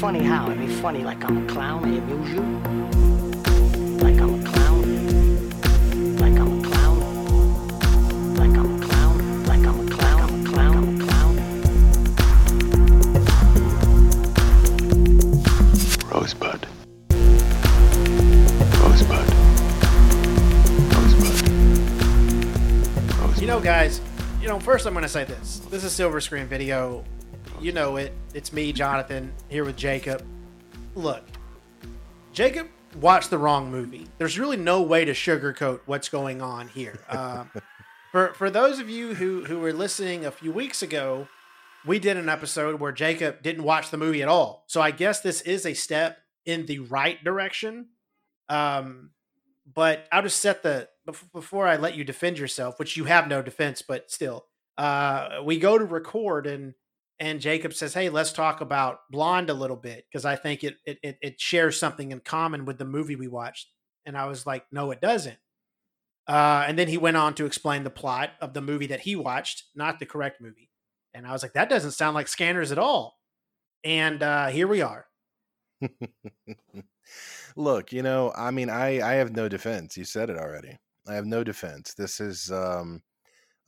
funny how? I mean, funny like I'm a clown. I amuse you. Like I'm a clown. Like I'm a clown. Like I'm a clown. Like I'm a clown. I'm a clown. I'm a clown. Rosebud. Rosebud. Rosebud. Rosebud. You know, guys, you know, first I'm going to say this. This is Silver Screen Video. You know it. It's me, Jonathan, here with Jacob. Look, Jacob watched the wrong movie. There's really no way to sugarcoat what's going on here. Uh, for for those of you who who were listening a few weeks ago, we did an episode where Jacob didn't watch the movie at all. So I guess this is a step in the right direction. Um, but I'll just set the before I let you defend yourself, which you have no defense, but still, uh, we go to record and and Jacob says, "Hey, let's talk about Blonde a little bit because I think it, it it shares something in common with the movie we watched." And I was like, "No, it doesn't." Uh, and then he went on to explain the plot of the movie that he watched, not the correct movie. And I was like, "That doesn't sound like Scanners at all." And uh, here we are. Look, you know, I mean, I I have no defense. You said it already. I have no defense. This is um,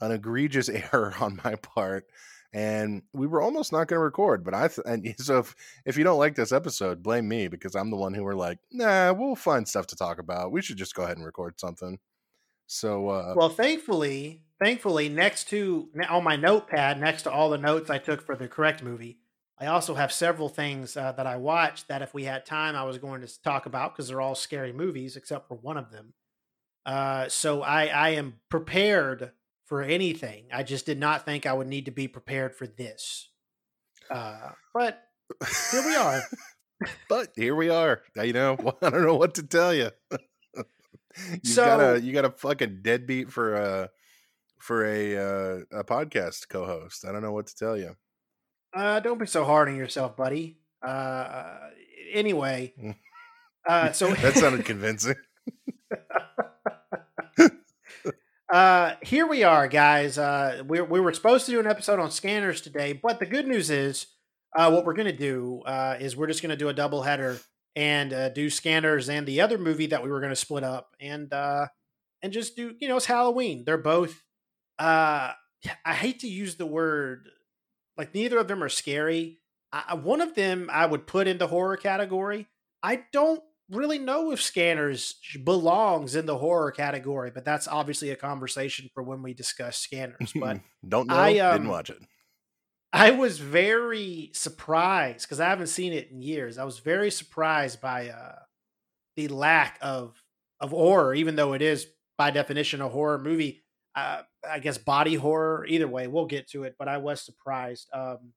an egregious error on my part, and we were almost not going to record. But I th- and so if if you don't like this episode, blame me because I'm the one who were like, nah, we'll find stuff to talk about. We should just go ahead and record something. So uh, Well, thankfully, thankfully, next to on my notepad, next to all the notes I took for the correct movie, I also have several things uh, that I watched that, if we had time, I was going to talk about because they're all scary movies, except for one of them. Uh, so I, I am prepared for anything. I just did not think I would need to be prepared for this. Uh, but here we are. but here we are. You know, I don't know what to tell you. you So- got a you got a fucking deadbeat for a for a uh, a podcast co-host. I don't know what to tell you. Uh, don't be so hard on yourself, buddy. Uh, anyway, uh, so that sounded convincing. Uh, here we are, guys. Uh, we we were supposed to do an episode on scanners today, but the good news is, uh, what we're gonna do uh, is we're just gonna do a double header and uh, do scanners and the other movie that we were gonna split up and uh, and just do you know it's Halloween. They're both. Uh, I hate to use the word like neither of them are scary. I- one of them I would put in the horror category. I don't really know if Scanners belongs in the horror category, but that's obviously a conversation for when we discuss Scanners. But don't know. I, didn't um, watch it. I was very surprised because I haven't seen it in years. I was very surprised by uh, the lack of of horror, even though it is by definition a horror movie. Uh, I guess body horror. Either way, we'll get to it. But I was surprised. Um,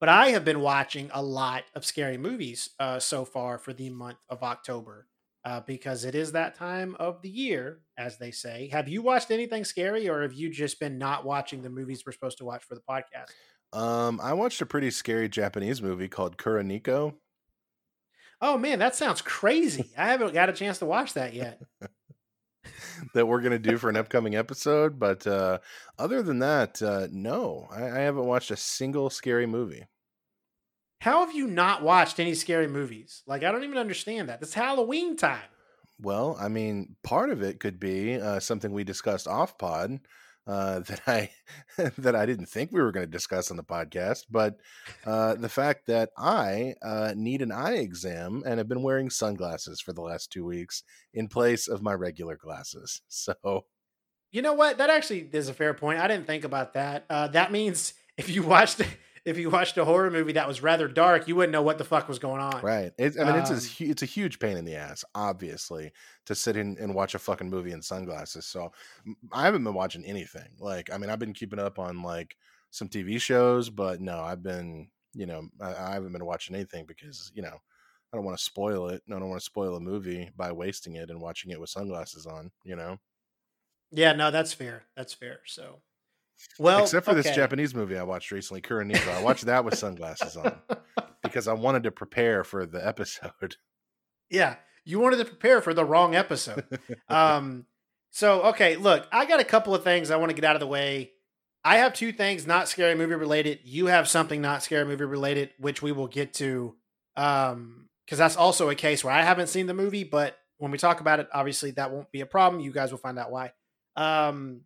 but I have been watching a lot of scary movies uh, so far for the month of October uh, because it is that time of the year, as they say. Have you watched anything scary, or have you just been not watching the movies we're supposed to watch for the podcast? Um, I watched a pretty scary Japanese movie called Kuroneko. Oh man, that sounds crazy. I haven't got a chance to watch that yet. that we're gonna do for an upcoming episode. But uh, other than that, uh, no, I, I haven't watched a single scary movie. How have you not watched any scary movies? Like I don't even understand that. It's Halloween time. Well, I mean, part of it could be uh, something we discussed off pod uh, that I that I didn't think we were going to discuss on the podcast, but uh, the fact that I uh, need an eye exam and have been wearing sunglasses for the last two weeks in place of my regular glasses. So You know what? That actually is a fair point. I didn't think about that. Uh, that means if you watched if you watched a horror movie that was rather dark, you wouldn't know what the fuck was going on. Right. It, I mean, it's a, Um, it's a huge pain in the ass, obviously, to sit in and watch a fucking movie in sunglasses. So I haven't been watching anything. Like, I mean, I've been keeping up on like some TV shows, but no, I've been, you know, I, I haven't been watching anything because, you know, I don't want to spoil it. I don't want to spoil a movie by wasting it and watching it with sunglasses on, you know? Yeah, no, that's fair. That's fair. So, well, Except for this. Japanese movie I watched recently, Kuroneko. I watched that with sunglasses on because I wanted to prepare for the episode. Yeah, you wanted to prepare for the wrong episode. um, so okay, look, I got a couple of things I want to get out of the way. I have two things not scary movie related. You have something not scary movie related, which we will get to. Um, because that's also a case where I haven't seen the movie, but when we talk about it, obviously that won't be a problem. You guys will find out why. Um,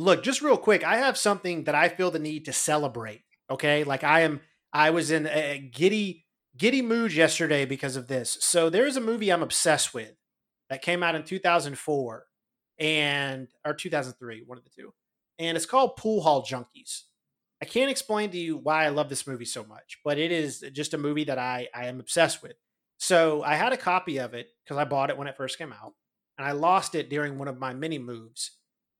look, just real quick, I have something that I feel the need to celebrate. Okay, like I am, I was in a giddy, giddy mood yesterday because of this. So there's a movie I'm obsessed with that came out in 2004 and or 2003, one of the two, and it's called Pool Hall Junkies. I can't explain to you why I love this movie so much, but it is just a movie that I I am obsessed with. So I had a copy of it because I bought it when it first came out, and I lost it during one of my mini moves,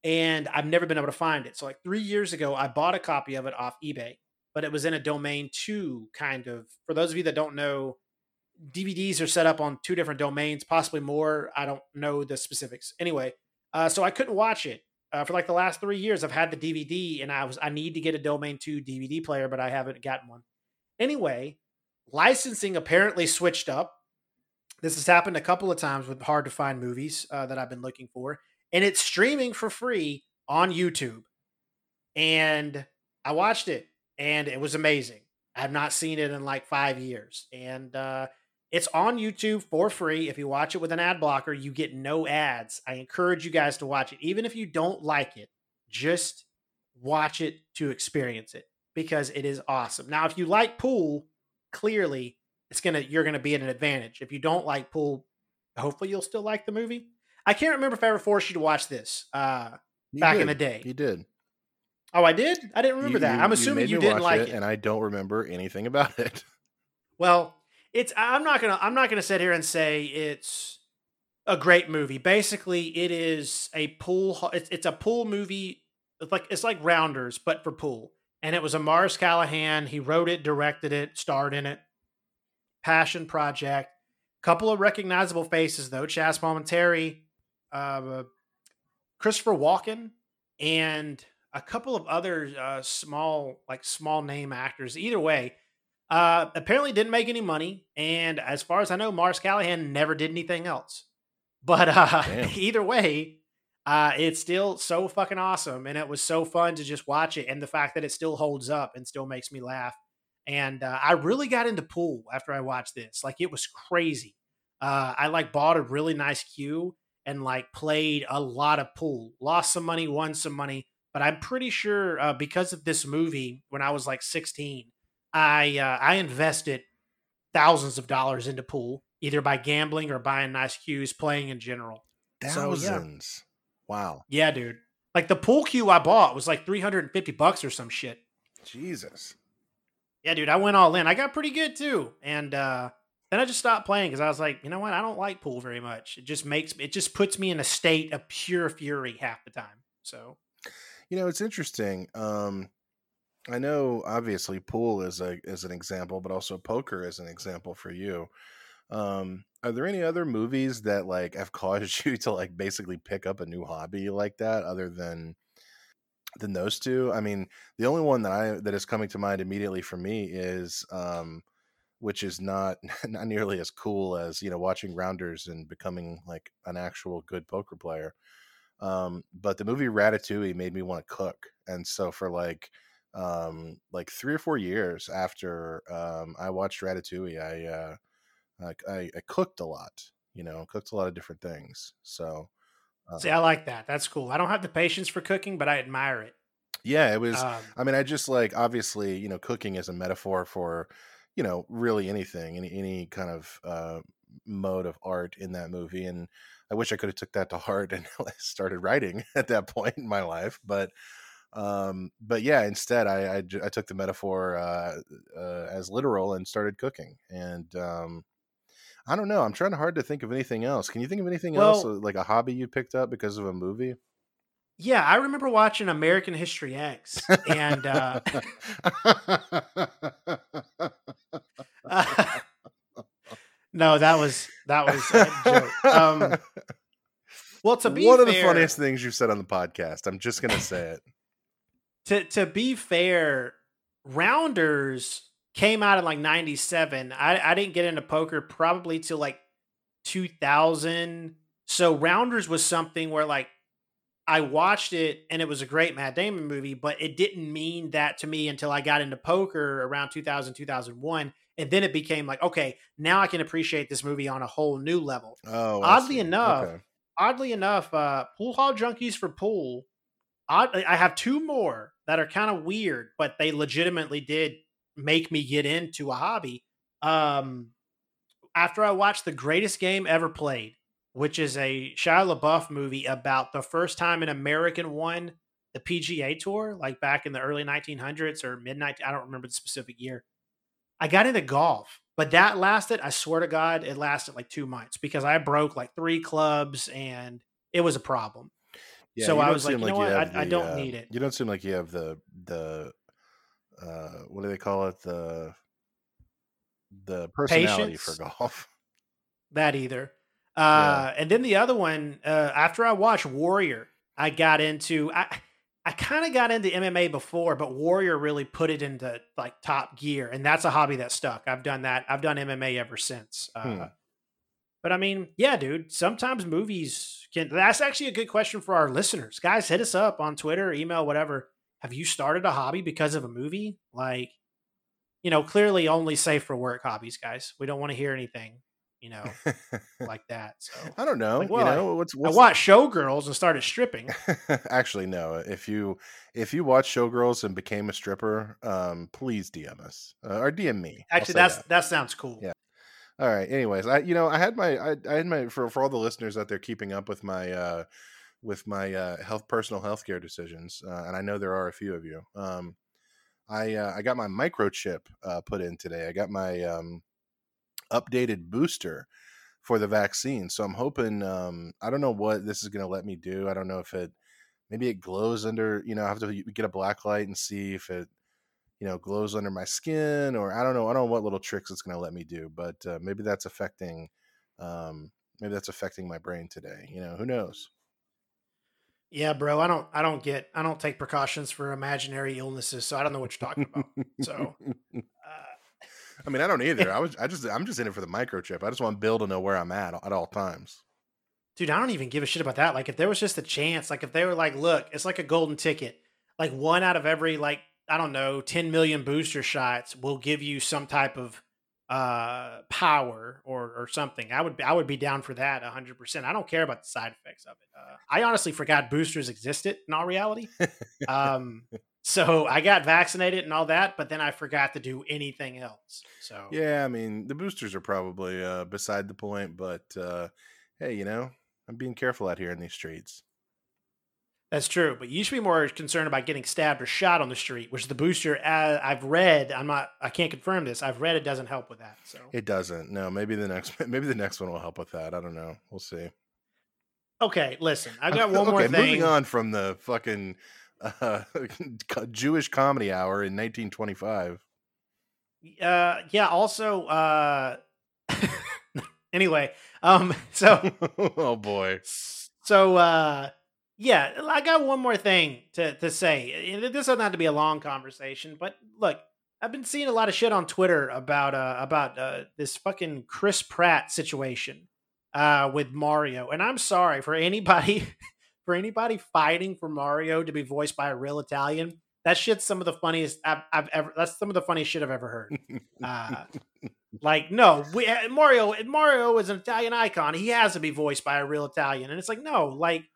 and I've never been able to find it. So like three years ago, I bought a copy of it off eBay, but it was in a domain two kind of. For those of you that don't know, DVDs are set up on two different domains, possibly more. I don't know the specifics. Anyway, uh, so I couldn't watch it uh, for like the last three years. I've had the DVD, and I was I need to get a domain two DVD player, but I haven't gotten one. Anyway, licensing apparently switched up. This has happened a couple of times with hard to find movies uh, that I've been looking for, and it's streaming for free on YouTube. And I watched it, and it was amazing. I have not seen it in like five years, and uh, it's on YouTube for free. If you watch it with an ad blocker, you get no ads. I encourage you guys to watch it, even if you don't like it. Just watch it to experience it because it is awesome. Now, if you like pool, clearly it's gonna you're gonna be at an advantage. If you don't like pool, hopefully you'll still like the movie. I can't remember if I ever forced you to watch this uh, You back in the day. You did. Oh, I did. I didn't remember You- that. you- I'm assuming made you, didn't like it. and I don't remember anything about it. Well, it's I'm not gonna I'm not gonna sit here and say it's a great movie. Basically, it is a pool. It's, it's a pool movie. It's like it's like Rounders, but for pool. And it was a Mars Callahan. He wrote it, directed it, starred in it. Passion project. Couple of recognizable faces though: Chazz Palminteri, uh, Christopher Walken, and a couple of other uh, small, like small name actors. Either way, uh, apparently didn't make any money, and as far as I know, Mars Callahan never did anything else. But uh, either way, uh, it's still so fucking awesome, and it was so fun to just watch it, and the fact that it still holds up and still makes me laugh. And uh, I really got into pool after I watched this. Like it was crazy. Uh, I like bought a really nice cue and like played a lot of pool. Lost some money, won some money, but I'm pretty sure uh, because of this movie, when I was like 16, I uh, I invested thousands of dollars into pool, either by gambling or buying nice cues, playing in general. So, yeah. Thousands. Wow. Yeah, dude. Like the pool cue I bought was like 350 bucks or some shit. Jesus. Yeah, dude, I went all in. I got pretty good too. And uh then I just stopped playing because I was like, you know what? I don't like pool very much. It just makes it just puts me in a state of pure fury half the time. So You know, it's interesting. Um, I know obviously pool is a is an example, but also poker is an example for you. Um, are there any other movies that like have caused you to like basically pick up a new hobby like that other than than those two? I mean, the only one that I that is coming to mind immediately for me is um which is not not nearly as cool as, you know, watching rounders and becoming like an actual good poker player um but the movie ratatouille made me want to cook and so for like um like three or four years after um i watched ratatouille i uh I, I cooked a lot you know cooked a lot of different things so uh, see, I like that. That's cool. I don't have the patience for cooking, but I admire it. yeah it was Um, I mean, I just like obviously, you know, cooking is a metaphor for, you know, really anything, any any kind of uh, mode of art in that movie. And I wish I could have took that to heart and started writing at that point in my life. But, um, but yeah, instead, I I, I took the metaphor uh, uh, as literal and started cooking. And um, I don't know. I'm trying hard to think of anything else. Can you think of anything else, Well- uh, like a hobby you picked up because of a movie? Yeah, I remember watching American History X, and uh, no, that was that was a joke. Um, well, to be one of the funniest things you said on the podcast. I'm just gonna say it. to to be fair, Rounders came out in like '97. I I didn't get into poker probably till like 2000. So Rounders was something where like I watched it and it was a great Matt Damon movie, but it didn't mean that to me until I got into poker around 2000, 2001. And then it became like, okay, now I can appreciate this movie on a whole new level. Oh, Oddly enough, Okay. Oddly enough, uh, Pool Hall Junkies for Pool, odd, I have two more that are kind of weird, but they legitimately did make me get into a hobby. Um, after I watched The Greatest Game Ever Played, which is a Shia LaBeouf movie about the first time an American won the PGA Tour, like back in the early 1900s or mid 19. I don't remember the specific year. I got into golf, but that lasted. I swear to God, it lasted like two months because I broke like three clubs and it was a problem. Yeah, So I was like, you know what? I- I don't uh, need it. You don't seem like you have the the uh what do they call it the the personality for golf. that either. Uh, And then the other one, uh, after I watched Warrior, I got into I I kind of got into MMA before, but Warrior really put it into like top gear, and that's a hobby that stuck. I've done that. I've done MMA ever since. Uh, Hmm. But I mean, yeah, dude. Sometimes movies can. That's actually a good question for our listeners, guys. Hit us up on Twitter, email, whatever. Have you started a hobby because of a movie? Like, you know, clearly only safe for work hobbies, guys. We don't want to hear anything, you know, like that. So I don't know. Like, well, you know what's, I what's watched Showgirls and started stripping. Actually, no. If you if you watch Showgirls and became a stripper, um, please DM us uh, or DM me. Actually, that's that. that sounds cool. Yeah. All right. Anyways, I you know I had my I, I had my for for all the listeners out there keeping up with my uh with my uh health personal healthcare decisions, uh, and I know there are a few of you. Um, I uh, I got my microchip uh, put in today. I got my um updated booster for the vaccine. So I'm hoping um I don't know what this is going to let me do. I don't know if it maybe it glows under, you know, I have to get a black light and see if it you know glows under my skin or I don't know. I don't know what little tricks it's going to let me do, but uh, maybe that's affecting um maybe that's affecting my brain today. You know, who knows. Yeah, bro. I don't I don't get I don't take precautions for imaginary illnesses, so I don't know what you're talking about. So uh, I mean, I don't either. I was I just I'm just in it for the microchip. I just want Bill to know where I'm at at all times. dude, I don't even give a shit about that. Like if there was just a chance, like if they were like, look, it's like a golden ticket. Like one out of every like, I don't know, 10 million booster shots will give you some type of uh power or or something. I would be I would be down for that 100%. I don't care about the side effects of it. Uh, I honestly forgot boosters existed in all reality. Um so I got vaccinated and all that, but then I forgot to do anything else. So Yeah, I mean the boosters are probably uh, beside the point, but uh, hey, you know I'm being careful out here in these streets. That's true, but you should be more concerned about getting stabbed or shot on the street, which the booster, uh, I've read, I'm not, I can't confirm this. I've read it doesn't help with that. So It doesn't. No, maybe the next maybe the next one will help with that. I don't know. We'll see. okay, listen, I got one okay, more thing. moving on from the fucking uh, Jewish comedy hour in 1925. Uh, yeah. Also, uh, anyway, um, so oh boy. so uh, yeah, I got one more thing to to say. This doesn't have to be a long conversation, but look, I've been seeing a lot of shit on Twitter about uh about uh this fucking Chris Pratt situation uh with Mario. And I'm sorry for anybody for anybody fighting for Mario to be voiced by a real Italian. That shit's some of the funniest I've, I've ever that's some of the funniest shit I've ever heard. Uh like no, we, uh, Mario Mario is an Italian icon. He has to be voiced by a real Italian. And it's like no, like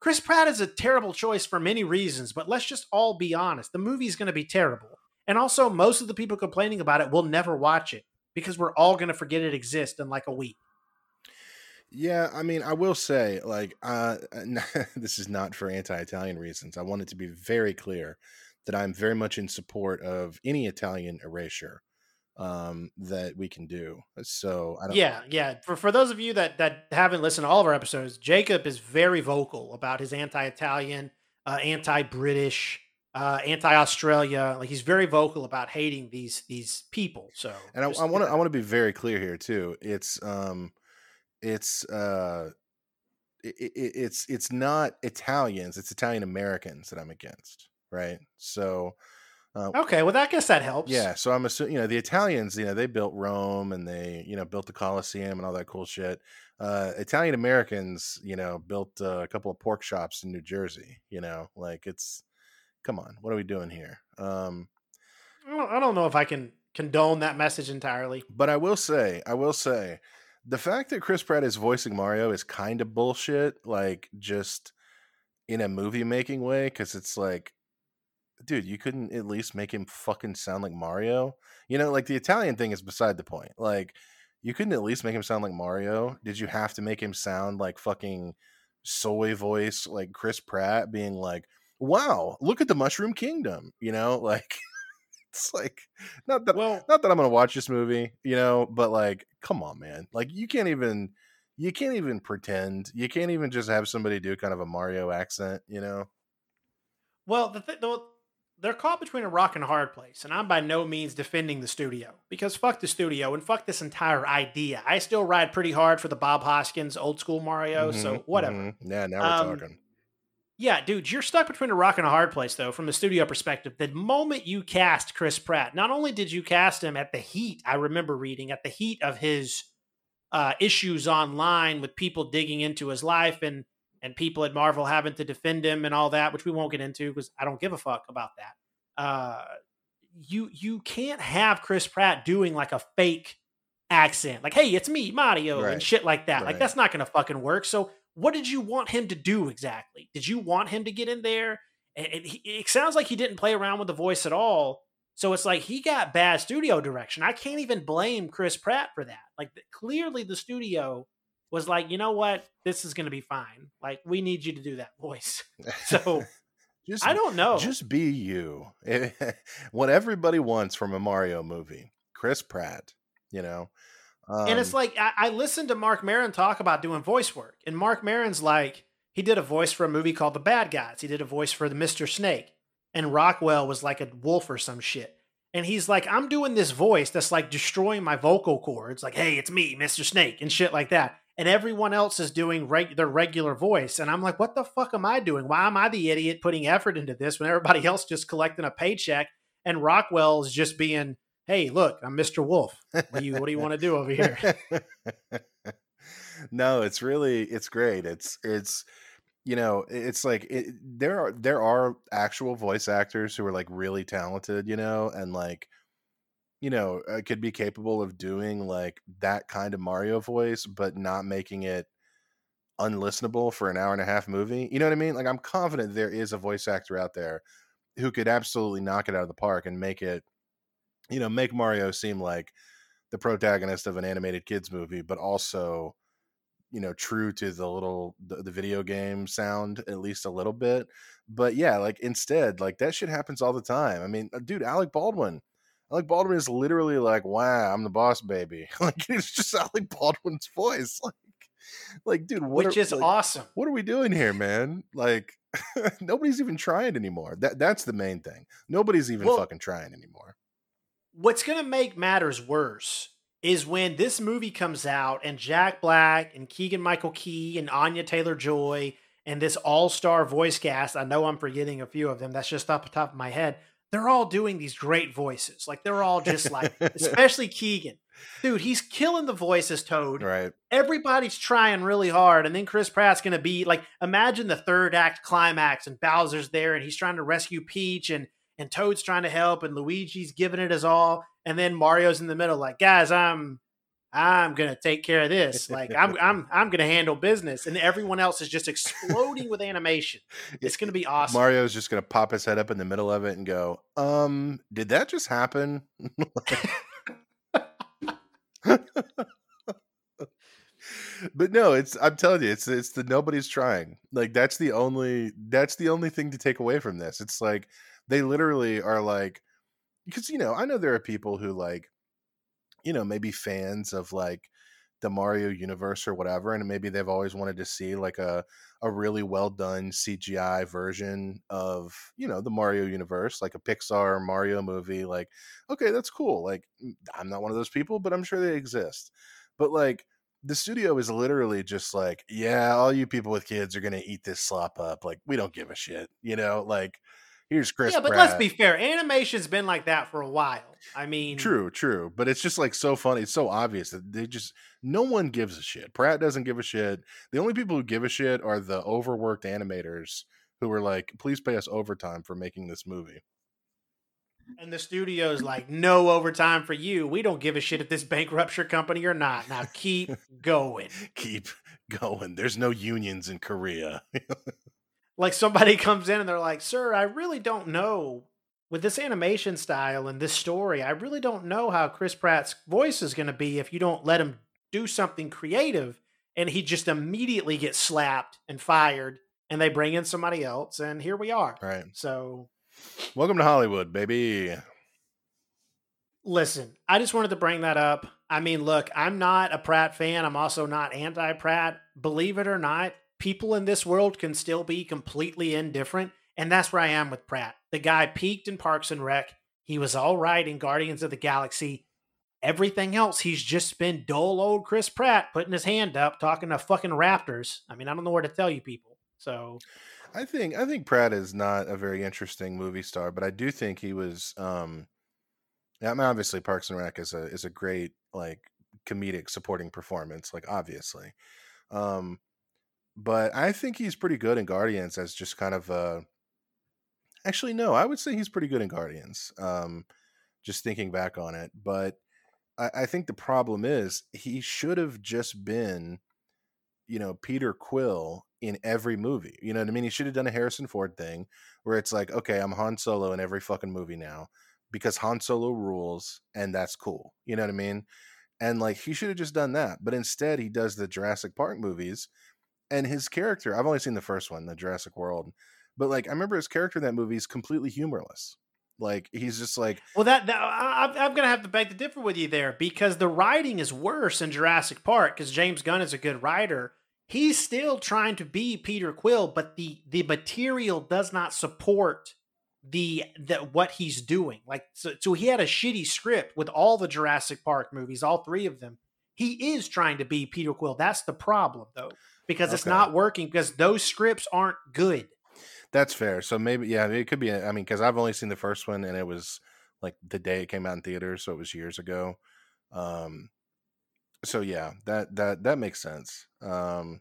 Chris Pratt is a terrible choice for many reasons, but let's just all be honest. The movie's going to be terrible. And also, most of the people complaining about it will never watch it because we're all going to forget it exists in like a week. Yeah, I mean, I will say, like, uh, this is not for anti-Italian reasons. I want it to be very clear that I'm very much in support of any Italian erasure um, that we can do. So I don't. Yeah, yeah. For for those of you that that haven't listened to all of our episodes, Jacob is very vocal about his anti-Italian, uh, anti-British, uh, anti-Australia. Like he's very vocal about hating these these people. So, and I want to I want to be very clear here too. It's um, it's uh, it, it, it's it's not Italians. It's Italian Americans that I'm against, right? So okay. Well, I guess that helps. yeah, so I'm assuming you know the Italians. You know they built Rome and they you know built the Colosseum and all that cool shit. uh, Italian Americans, you know, built uh, a couple of pork shops in New Jersey. You know, like it's come on, what are we doing here? Um, I don't, I don't know if I can condone that message entirely. but I will say, I will say, the fact that Chris Pratt is voicing Mario is kind of bullshit. Like just in a movie making way, because it's like, dude, you couldn't at least make him fucking sound like Mario. You know, like the Italian thing is beside the point. Like you couldn't at least make him sound like Mario. Did you have to make him sound like fucking soy voice, like Chris Pratt being like, "Wow, look at the Mushroom Kingdom," you know, like. It's like not that Well, not that I'm gonna watch this movie, you know, but like, come on, man. Like you can't even you can't even pretend. You can't even just have somebody do kind of a Mario accent, you know? Well, the th- the, they're caught between a rock and a hard place, and I'm by no means defending the studio because fuck the studio and fuck this entire idea. I still ride pretty hard for the Bob Hoskins old school Mario, so Mhm, whatever. mhm. Yeah, now we're Um, talking. Yeah, dude, you're stuck between a rock and a hard place, though, from the studio perspective. The moment you cast Chris Pratt, not only did you cast him at the heat, I remember reading, at the heat of his uh, issues online with people digging into his life and and people at Marvel having to defend him and all that, which we won't get into because I don't give a fuck about that. Uh, you you can't have Chris Pratt doing like a fake accent, like "Hey, it's me, Mario," Right. and shit like that. Like that's not gonna fucking work. So what did you want him to do exactly? Did you want him to get in there? And and he, it sounds like he didn't play around with the voice at all. So it's like he got bad studio direction. I can't even blame Chris Pratt for that. Like clearly the studio was like, you know what, this is going to be fine. Like we need you to do that voice. So just I don't know. just be you. what everybody wants from a Mario movie. Chris Pratt, you know. And it's Um, like I, I listened to Marc Maron talk about doing voice work, and Marc Maron's like he did a voice for a movie called The Bad Guys. He did a voice for the Mister Snake, and Rockwell was like a wolf or some shit. And he's like, I'm doing this voice that's like destroying my vocal cords, like, hey, it's me, Mister Snake, and shit like that. And everyone else is doing reg- their regular voice, and I'm like, what the fuck am I doing? Why am I the idiot putting effort into this when everybody else just collecting a paycheck? And Rockwell is just being, hey, look, I'm Mr. Wolf. What do you what do you want to do over here? no, it's really it's great. It's it's you know it's like it, there are there are actual voice actors who are like really talented, you know, and like you know uh, could be capable of doing like that kind of Mario voice, but not making it unlistenable for an hour and a half movie. You know what I mean? Like I'm confident there is a voice actor out there who could absolutely knock it out of the park and make it, you know, make Mario seem like the protagonist of an animated kids movie, but also, you know, true to the little the, the video game sound at least a little bit. But yeah, like instead, like that shit happens all the time. I mean, uh, dude, Alec Baldwin. Alec Baldwin is literally like, "Wow, I'm the boss, baby." Like it's just Alec Baldwin's voice. Like, like, dude, what which are- is like, awesome. what are we doing here, man? Like nobody's even trying anymore. That that's the main thing. Nobody's even Well- fucking trying anymore. What's going to make matters worse is when this movie comes out and Jack Black and Keegan Michael Key and Anya Taylor Joy and this all star voice cast. I know I'm forgetting a few of them. That's just off the top of my head. They're all doing these great voices. Like they're all just like, especially Keegan. Dude, he's killing the voice as Toad. right. everybody's trying really hard, and then Chris Pratt's gonna be like, imagine the third act climax, and Bowser's there, and he's trying to rescue Peach, and and Toad's trying to help, and Luigi's giving it his all, and then Mario's in the middle, like, guys, I'm I'm gonna take care of this, like I'm I'm I'm gonna handle business, and everyone else is just exploding with animation. It's gonna be awesome. Mario's just gonna pop his head up in the middle of it and go, um, did that just happen? but no, it's I'm telling you, it's it's the nobody's trying. Like that's the only that's the only thing to take away from this. It's like they literally are like because you know, I know there are people who like you know, maybe fans of like the Mario universe or whatever, and maybe they've always wanted to see like a a really well done CGI version of you know the Mario universe, like a Pixar Mario movie. Like, okay, that's cool. Like, mm, I'm not one of those people, but I'm sure they exist. But like, the studio is literally just like, yeah, all you people with kids are gonna eat this slop up. Like, we don't give a shit, you know. Like, here's Chris. yeah, but Pratt. let's be fair. Animation's been like that for a while. I mean, True, true. But it's just like so funny. It's so obvious that they just no one gives a shit. Pratt doesn't give a shit. The only people who give a shit are the overworked animators who were like, please pay us overtime for making this movie. And the studio's like, no overtime for you. We don't give a shit if this bankrupts your company or not. Now keep going. Keep going. There's no unions in Korea. Like somebody comes in and they're like, sir, I really don't know with this animation style and this story. I really don't know how Chris Pratt's voice is going to be if you don't let him do something creative. And he just immediately gets slapped and fired. And they bring in somebody else. And here we are. right. So Welcome to Hollywood, baby. Listen, I just wanted to bring that up. I mean, look, I'm not a Pratt fan. I'm also not anti Pratt. Believe it or not, people in this world can still be completely indifferent. And that's where I am with Pratt. The guy peaked in Parks and Rec. He was all right in Guardians of the Galaxy. Everything else, he's just been dull old Chris Pratt putting his hand up, talking to fucking Raptors. I mean, I don't know where to tell you people. So, I think I think Pratt is not a very interesting movie star, but I do think he was um I mean obviously Parks and Rec is a is a great like comedic supporting performance, like obviously. Um but I think he's pretty good in Guardians as just kind of a actually no, I would say he's pretty good in Guardians. Um just thinking back on it. But I, I think the problem is he should have just been you know Peter Quill in every movie. You know what I mean? He should have done a Harrison Ford thing where it's like, okay, I'm Han Solo in every fucking movie now because Han Solo rules and that's cool. You know what I mean? And like he should have just done that. But instead he does the Jurassic Park movies and his character, I've only seen the first one, the Jurassic World, but like I remember his character in that movie is completely humorless. Like he's just like Well, that, that I, I'm going to have to beg to differ with you there because the writing is worse in Jurassic Park because James Gunn is a good writer. He's still trying to be Peter Quill, but the the material does not support the the what he's doing. Like so, so he had a shitty script with all the Jurassic Park movies, all three of them. He is trying to be Peter Quill. That's the problem though, because it's not working because those scripts aren't good. That's fair. So maybe yeah, it could be. I mean, because I've only seen the first one, and it was like the day it came out in theaters, so it was years ago. Um, so yeah, that that that makes sense. Um,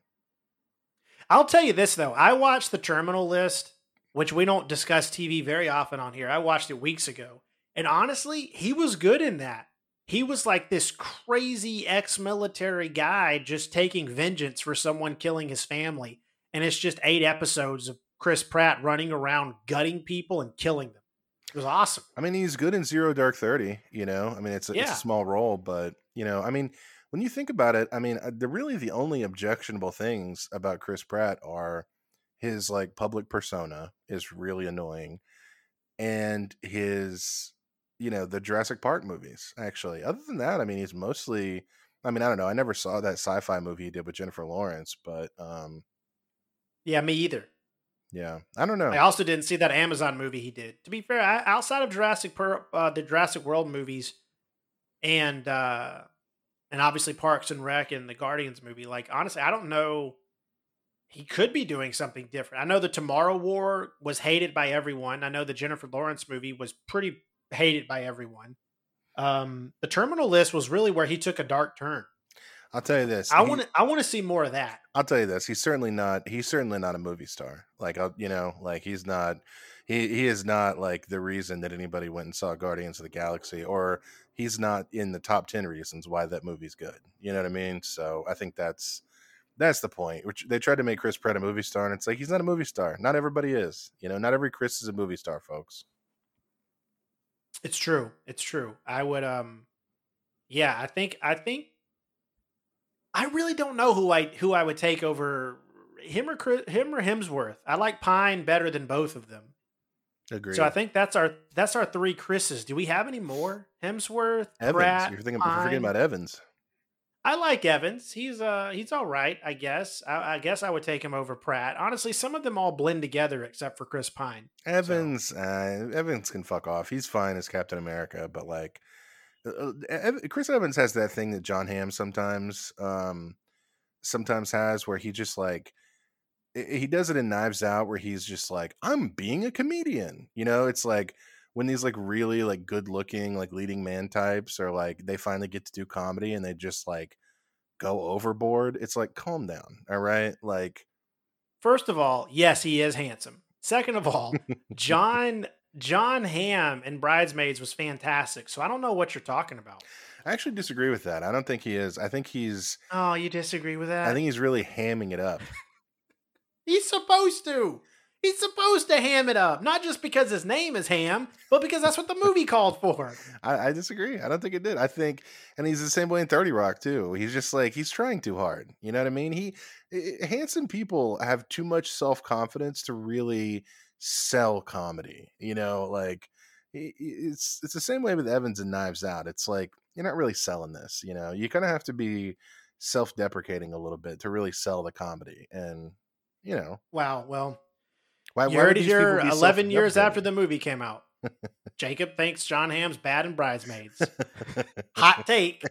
I'll tell you this though. I watched the terminal list, which we don't discuss TV very often on here. I watched it weeks ago. And honestly, he was good in that. He was like this crazy ex military guy just taking vengeance for someone killing his family. And it's just eight episodes of Chris Pratt running around gutting people and killing them. It was awesome. I mean, he's good in Zero Dark Thirty. You know, I mean, it's a, it's a small role, but you know, I mean, when you think about it, I mean, uh, the really the only objectionable things about Chris Pratt are his like public persona is really annoying, and his you know the Jurassic Park movies. Actually, other than that, I mean, he's mostly. I mean, I don't know. I never saw that sci-fi movie he did with Jennifer Lawrence, but um, Yeah, me either. yeah, I don't know. I also didn't see that Amazon movie he did. To be fair, I, outside of Jurassic per, uh, the Jurassic World movies, and uh, and obviously Parks and Rec and the Guardians movie, like honestly, I don't know. He could be doing something different. I know the Tomorrow War was hated by everyone. I know the Jennifer Lawrence movie was pretty hated by everyone. Um, the Terminal List was really where he took a dark turn. I'll tell you this. I want to I want to see more of that. I'll tell you this: he's certainly not. He's certainly not a movie star. Like, I'll, you know, like he's not. He he is not like the reason that anybody went and saw Guardians of the Galaxy, or he's not in the top ten reasons why that movie's good. You know what I mean? So I think that's that's the point. Which they tried to make Chris Pratt a movie star, and it's like he's not a movie star. Not everybody is. You know, not every Chris is a movie star, folks. It's true. It's true. I would um yeah, I think I think I really don't know who I who I would take over him or Chris, him or Hemsworth. I like Pine better than both of them. Agreed. So I think that's our that's our three Chris's. Do we have any more? Hemsworth, Evans. Pratt, you're thinking. You're forgetting about Evans. I like Evans. He's uh he's all right, I guess. I, I guess I would take him over Pratt. Honestly, some of them all blend together except for Chris Pine. Evans, uh, Evans can fuck off. He's fine as Captain America, but like, uh, uh, Chris Evans has that thing that Jon Hamm sometimes, um, sometimes has where he just like, he does it in Knives Out where he's just like, I'm being a comedian. You know, it's like when these like really like good looking like leading man types are like they finally get to do comedy and they just like go overboard. It's like calm down, all right? Like First of all, yes, he is handsome. Second of all, John Jon Hamm and Bridesmaids was fantastic. So I don't know what you're talking about. I actually disagree with that. I don't think he is. I think he's Oh, you disagree with that? I think he's really hamming it up. he's supposed to. He's supposed to ham it up, not just because his name is Hamm, but because that's what the movie called for. I, I disagree. I don't think it did. I think, and he's the same way in Thirty Rock too. He's just like he's trying too hard. You know what I mean? He i- i- handsome people have too much self confidence to really sell comedy. You know, like it's it's the same way with Evans and Knives Out. It's like you're not really selling this. You know, you kind of have to be self deprecating a little bit to really sell the comedy. And you know, Wow. Well, why? you heard it people here be 11 years after the movie came out. Jacob thinks Jon Hamm's bad in Bridesmaids. Hot take.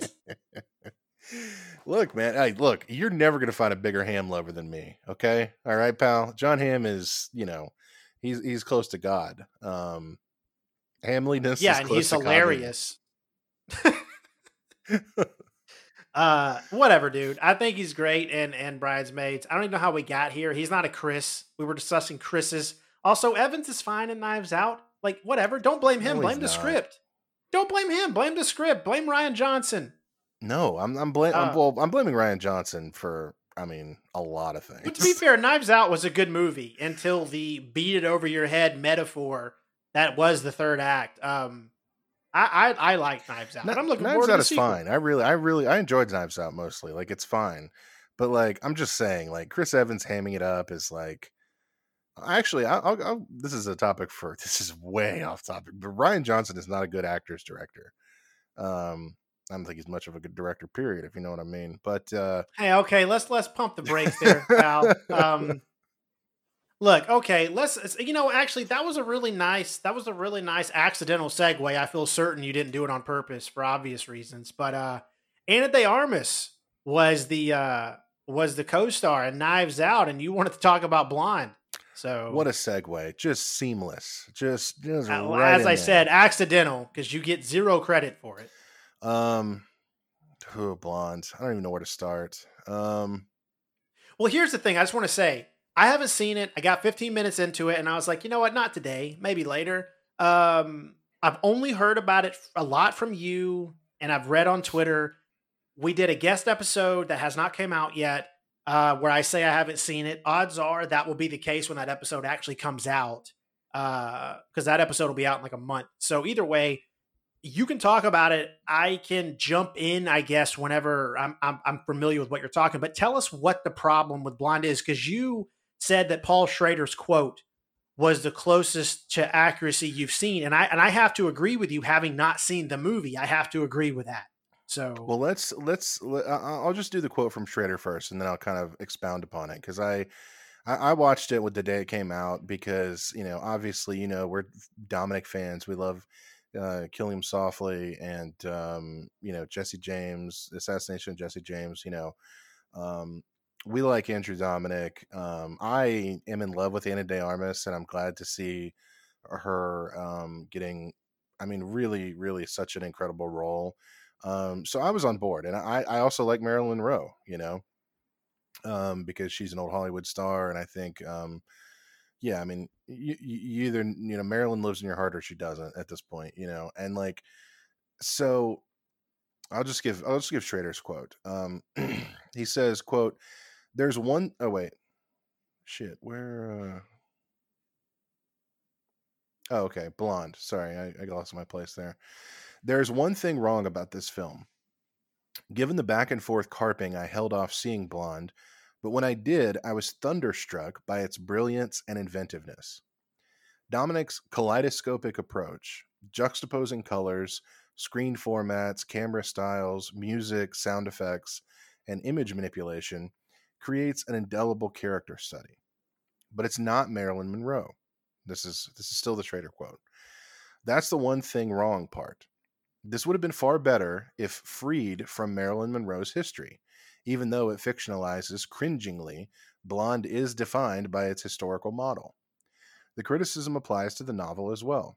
look, man. Hey, look, you're never gonna find a bigger ham lover than me. Okay, all right, pal. Jon Hamm is, you know, he's he's close to God. Um, Hamliness, Yeah, is and he's to hilarious. Uh whatever dude. I think he's great and and bridesmaids i don't even know how we got here. He's not a chris. We were discussing chris's. Also evans is fine in knives out. Like whatever. Don't blame him. No, blame the not. script. Don't blame him. Blame the script. Blame Rian Johnson. No, I'm I'm, blam- I'm Uh, well, I'm blaming Rian Johnson for, I mean, a lot of things. but to be fair knives out was a good movie until the beat it over your head metaphor that was the third act. Um i i, I like knives out Kni- i'm looking Knives forward to Out the is sequel. fine. I really, I really, I enjoyed Knives Out mostly. Like it's fine, but like I'm just saying, like Chris Evans hamming it up is like. Actually, I- I'll, I'll, this is a topic for this is way off topic, but Rian Johnson is not a good actor's director. Um, I don't think he's much of a good director, period, if you know what I mean. But uh, Hey, okay, let's let's pump the brakes there, pal. Um, look, okay, let's. You know, actually, that was a really nice. That was a really nice accidental segue. I feel certain you didn't do it on purpose for obvious reasons. But uh, Ana de Armas was the uh, was the co-star in Knives Out, and you wanted to talk about Blonde. So what a segue, just seamless, just, just uh, right as I there. said, accidental because you get zero credit for it. Um, oh, blonde. I don't even know where to start. Um, Well, here's the thing. I just want to say I haven't seen it. I got 15 minutes into it, and I was like, you know what? Not today. Maybe later. Um, I've only heard about it a lot from you, and I've read on Twitter. We did a guest episode that has not came out yet, uh, where I say I haven't seen it. Odds are that will be the case when that episode actually comes out, because that episode will be out in like a month. So either way, you can talk about it. I can jump in, I guess, whenever I'm I'm, I'm familiar with what you're talking. But tell us what the problem with Blonde is, because you said that Paul Schrader's quote was the closest to accuracy you've seen, and I and I have to agree with you, having not seen the movie. I have to agree with that. So Well, let's let's. le- I- I- I'll just do the quote from Schrader first, and then I'll kind of expound upon it because I, I watched it with the day it came out because you know obviously you know we're Dominik fans. We love uh, Killing Them Softly and um, you know Jesse James, Assassination of Jesse James. You know, um, we like Andrew Dominik. Um, I am in love with Ana de Armas, and I'm glad to see her um, getting. I mean, really, really, such an incredible role. Um, so I was on board, and I, I also like Marilyn Monroe, you know, um, because she's an old Hollywood star, and I think, um, yeah, I mean, you, you either you know Marilyn lives in your heart or she doesn't at this point, you know, and like, so I'll just give I'll just give Schrader's quote. Um, he says, "quote There's one oh wait, shit, where." Uh, Oh, okay. Blonde. Sorry, I, I lost my place there. There's one thing wrong about this film. Given the back and forth carping, I held off seeing Blonde, but when I did, I was thunderstruck by its brilliance and inventiveness. Dominik's kaleidoscopic approach, juxtaposing colors, screen formats, camera styles, music, sound effects, and image manipulation, creates an indelible character study. But it's not Marilyn Monroe. This is this is still the Schrader quote. That's the one thing wrong part. This would have been far better if freed from Marilyn Monroe's history, even though it fictionalizes cringingly, Blonde is defined by its historical model. The criticism applies to the novel as well.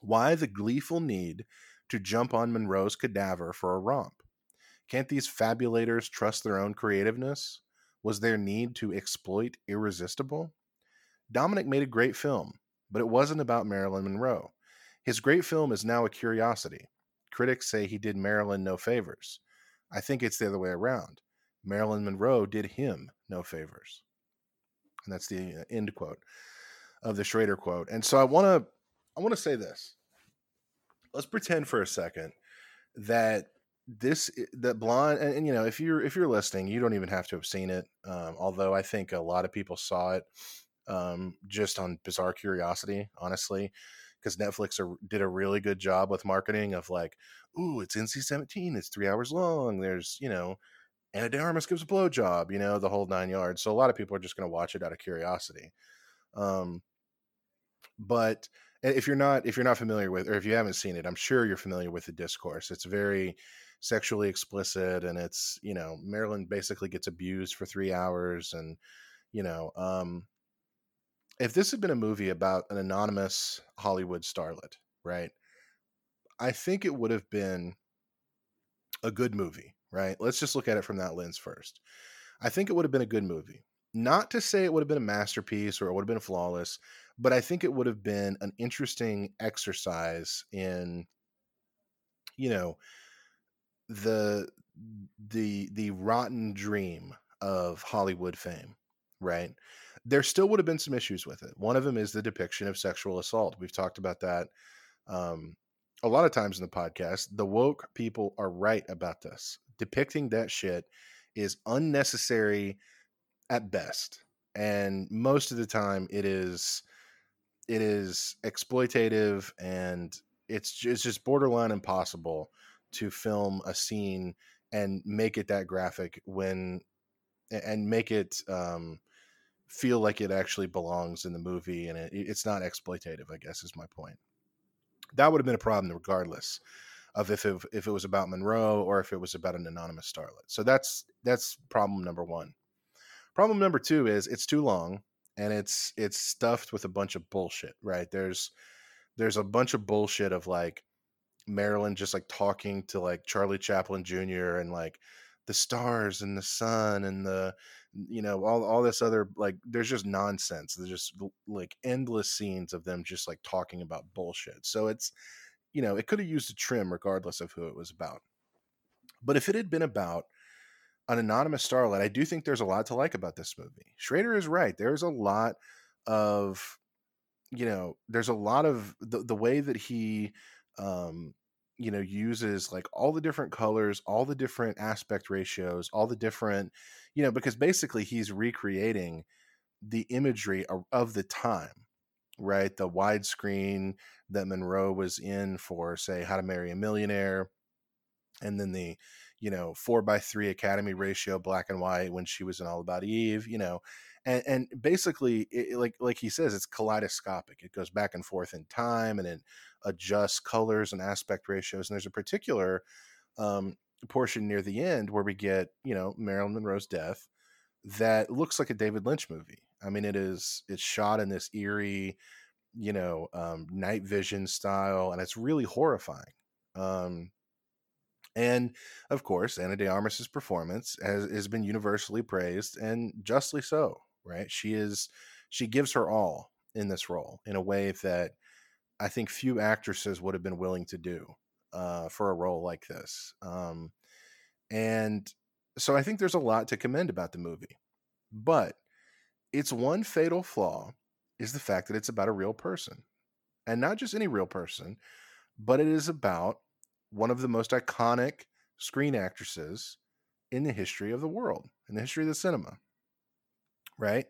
Why the gleeful need to jump on Monroe's cadaver for a romp? Can't these fabulators trust their own creativeness? Was their need to exploit irresistible? Dominik made a great film, but it wasn't about Marilyn Monroe. His great film is now a curiosity. Critics say he did Marilyn no favors. I think it's the other way around. Marilyn Monroe did him no favors. And that's the uh, end quote of the Schrader quote. And so I want to I want to say this. Let's pretend for a second that this that blonde and, and, you know if you're if you're listening you don't even have to have seen it um, although i think a lot of people saw it um, just on bizarre curiosity honestly because netflix are, did a really good job with marketing of like ooh it's nc-17 it's three hours long there's you know Ana de gives a blowjob, you know, the whole nine yards. So a lot of people are just going to watch it out of curiosity. Um, but if you're not if you're not familiar with or if you haven't seen it, I'm sure you're familiar with the discourse. It's very sexually explicit and it's you know Marilyn basically gets abused for three hours and you know um, if this had been a movie about an anonymous Hollywood starlet, right? I think it would have been a good movie right? Let's just look at it from that lens first. I think it would have been a good movie. Not to say it would have been a masterpiece or it would have been flawless, but I think it would have been an interesting exercise in, you know, the the the rotten dream of Hollywood fame, right? There still would have been some issues with it. One of them is the depiction of sexual assault. We've talked about that um, a lot of times in the podcast. The woke people are right about this depicting that shit is unnecessary at best and most of the time it is it is exploitative and it's it's just borderline impossible to film a scene and make it that graphic when and make it um, feel like it actually belongs in the movie and it, it's not exploitative i guess is my point that would have been a problem regardless of if it, if it was about Monroe or if it was about an anonymous starlet. So that's that's problem number one. Problem number two is it's too long and it's it's stuffed with a bunch of bullshit. Right? There's there's a bunch of bullshit of like Marilyn just like talking to like Charlie Chaplin Jr. and like the stars and the sun and the you know all all this other like there's just nonsense. There's just like endless scenes of them just like talking about bullshit. So it's you know, it could have used a trim regardless of who it was about. But if it had been about an anonymous starlet, I do think there's a lot to like about this movie. Schrader is right. There's a lot of, you know, there's a lot of the, the way that he, um, you know, uses like all the different colors, all the different aspect ratios, all the different, you know, because basically he's recreating the imagery of, the time right? The widescreen that Monroe was in for, say, How to Marry a Millionaire, and then the, you know, four by three Academy ratio, black and white, when she was in All About Eve, you know, and and basically, it, like like he says, it's kaleidoscopic. It goes back and forth in time, and it adjusts colors and aspect ratios. And there's a particular um, portion near the end where we get, you know, Marilyn Monroe's death that looks like a David Lynch movie. I mean, it is it's shot in this eerie, you know, um, night vision style, and it's really horrifying. Um, and of course, Ana de Armas's performance has, has been universally praised, and justly so. Right? She is she gives her all in this role in a way that I think few actresses would have been willing to do uh, for a role like this. Um, and so I think there's a lot to commend about the movie. But its one fatal flaw is the fact that it's about a real person. And not just any real person, but it is about one of the most iconic screen actresses in the history of the world, in the history of the cinema. Right?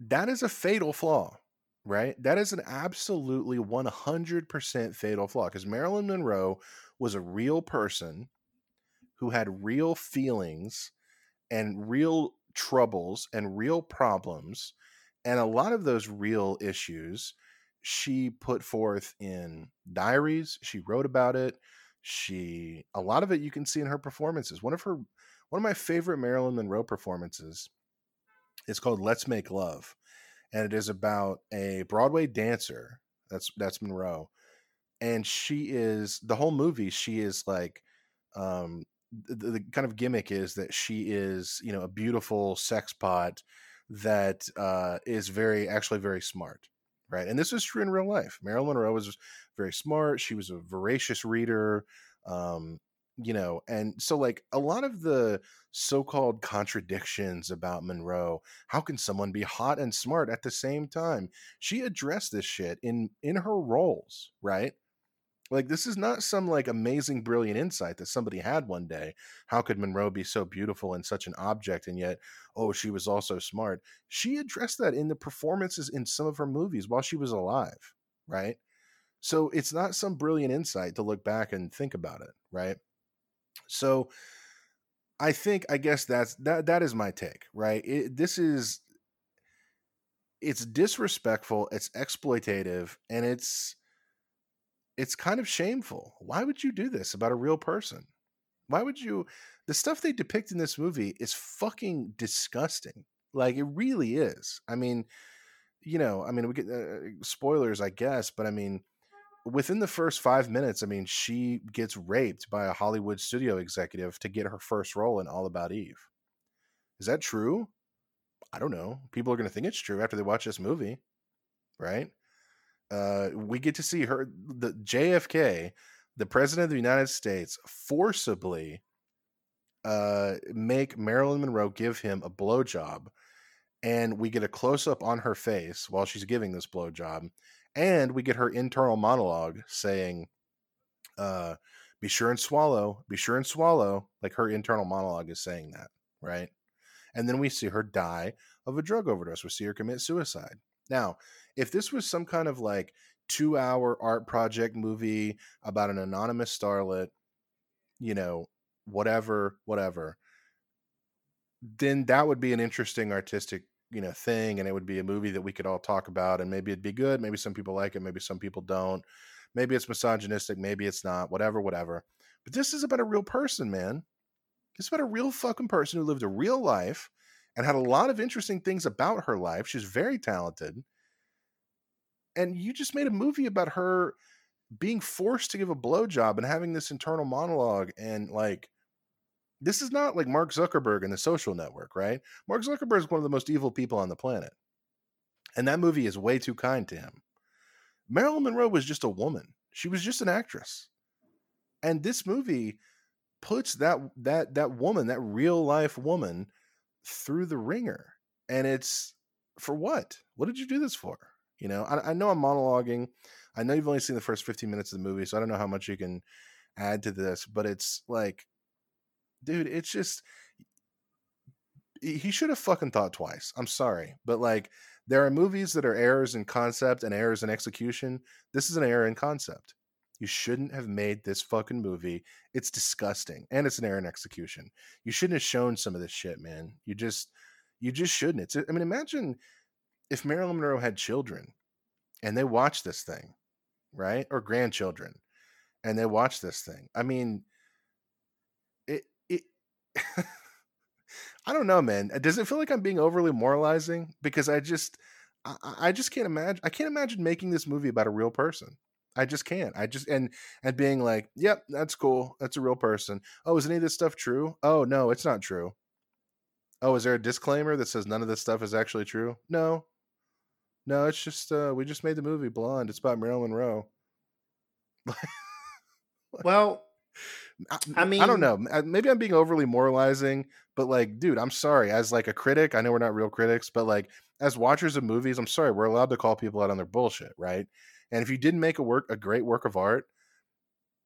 That is a fatal flaw, right? That is an absolutely 100% fatal flaw because Marilyn Monroe was a real person who had real feelings and real troubles and real problems. And a lot of those real issues she put forth in diaries. She wrote about it. She, a lot of it you can see in her performances. One of her, one one of my favorite Marilyn Monroe performances is called Let's Make Love. And it is about a Broadway dancer. That's that's Monroe. And she is the whole movie, she is like um the, the kind of gimmick is that she is, you know, a beautiful sex pot that uh is very actually very smart. Right. And this is true in real life. Marilyn Monroe was very smart. She was a voracious reader. Um, you know and so like a lot of the so-called contradictions about monroe how can someone be hot and smart at the same time? She addressed this shit in in her roles right? Like this is not some like amazing brilliant insight that somebody had one day. How could monroe be so beautiful and such an object and yet oh she was also smart? She addressed that in the performances in some of her movies while she was alive right? So it's not some brilliant insight to look back and think about it right so I think I guess that's that that is my take, right? It, this is it's disrespectful, it's exploitative, and it's it's kind of shameful. Why would you do this about a real person? Why would you the stuff they depict in this movie is fucking disgusting. Like it really is. I mean, you know, I mean, we get uh, spoilers, I guess, but I mean, within the first five minutes, I mean, she gets raped by a Hollywood studio executive to get her first role in All About Eve. Is that true? I don't know. People are going to think it's true after they watch this movie, right? Uh, we get to see her, the JFK, the president of the United States, forcibly uh, make Marilyn Monroe give him a blowjob, and we get a close up on her face while she's giving this blowjob, and we get her internal monologue saying uh be sure and swallow be sure and swallow like her internal monologue is saying that right? And then we see her die of a drug overdose we see her commit suicide. Now if this was some kind of like two hour art project movie about an anonymous starlet you know whatever whatever then that would be an interesting artistic you know thing and it would be a movie that we could all talk about and maybe it'd be good maybe some people like it maybe some people don't. Maybe it's misogynistic maybe it's not whatever whatever. But this is about a real person man. It's about a real fucking person who lived a real life and had a lot of interesting things about her life. She's very talented. And you just made a movie about her being forced to give a blowjob and having this internal monologue and like this is not like Mark Zuckerberg and the social network, right? Mark Zuckerberg is one of the most evil people on the planet. And that movie is way too kind to him. Marilyn Monroe was just a woman. She was just an actress. And this movie puts that that that woman, that real life woman through the ringer. And it's for what? What did you do this for? You know, I, I know I'm monologuing. I know you've only seen the first 15 minutes of the movie, so I don't know how much you can add to this, but it's like dude, it's just he should have fucking thought twice. I'm sorry, but like there are movies that are errors in concept and errors in execution. This is an error in concept. You shouldn't have made this fucking movie. It's disgusting and it's an error in execution. You shouldn't have shown some of this shit, man. You just you just shouldn't. It's I mean imagine if Marilyn Monroe had children and they watch this thing, right? Or grandchildren and they watch this thing. I mean, I don't know, man. Uh, does it feel like I'm being overly moralizing? Because I just, I, I just can't imagine. I can't imagine making this movie about a real person. I just can't. I just and and being like, yep, that's cool. That's a real person. Oh, is any of this stuff true? Oh no, it's not true. Oh, is there a disclaimer that says none of this stuff is actually true? No, no, it's just uh, we just made the movie Blonde. It's about Marilyn Monroe. well, I mean, I don't know. Maybe I'm being overly moralizing, but like, dude, I'm sorry. As like a critic, I know we're not real critics, but like as watchers of movies, I'm sorry. We're allowed to call people out on their bullshit, right? And if you didn't make a work, a great work of art,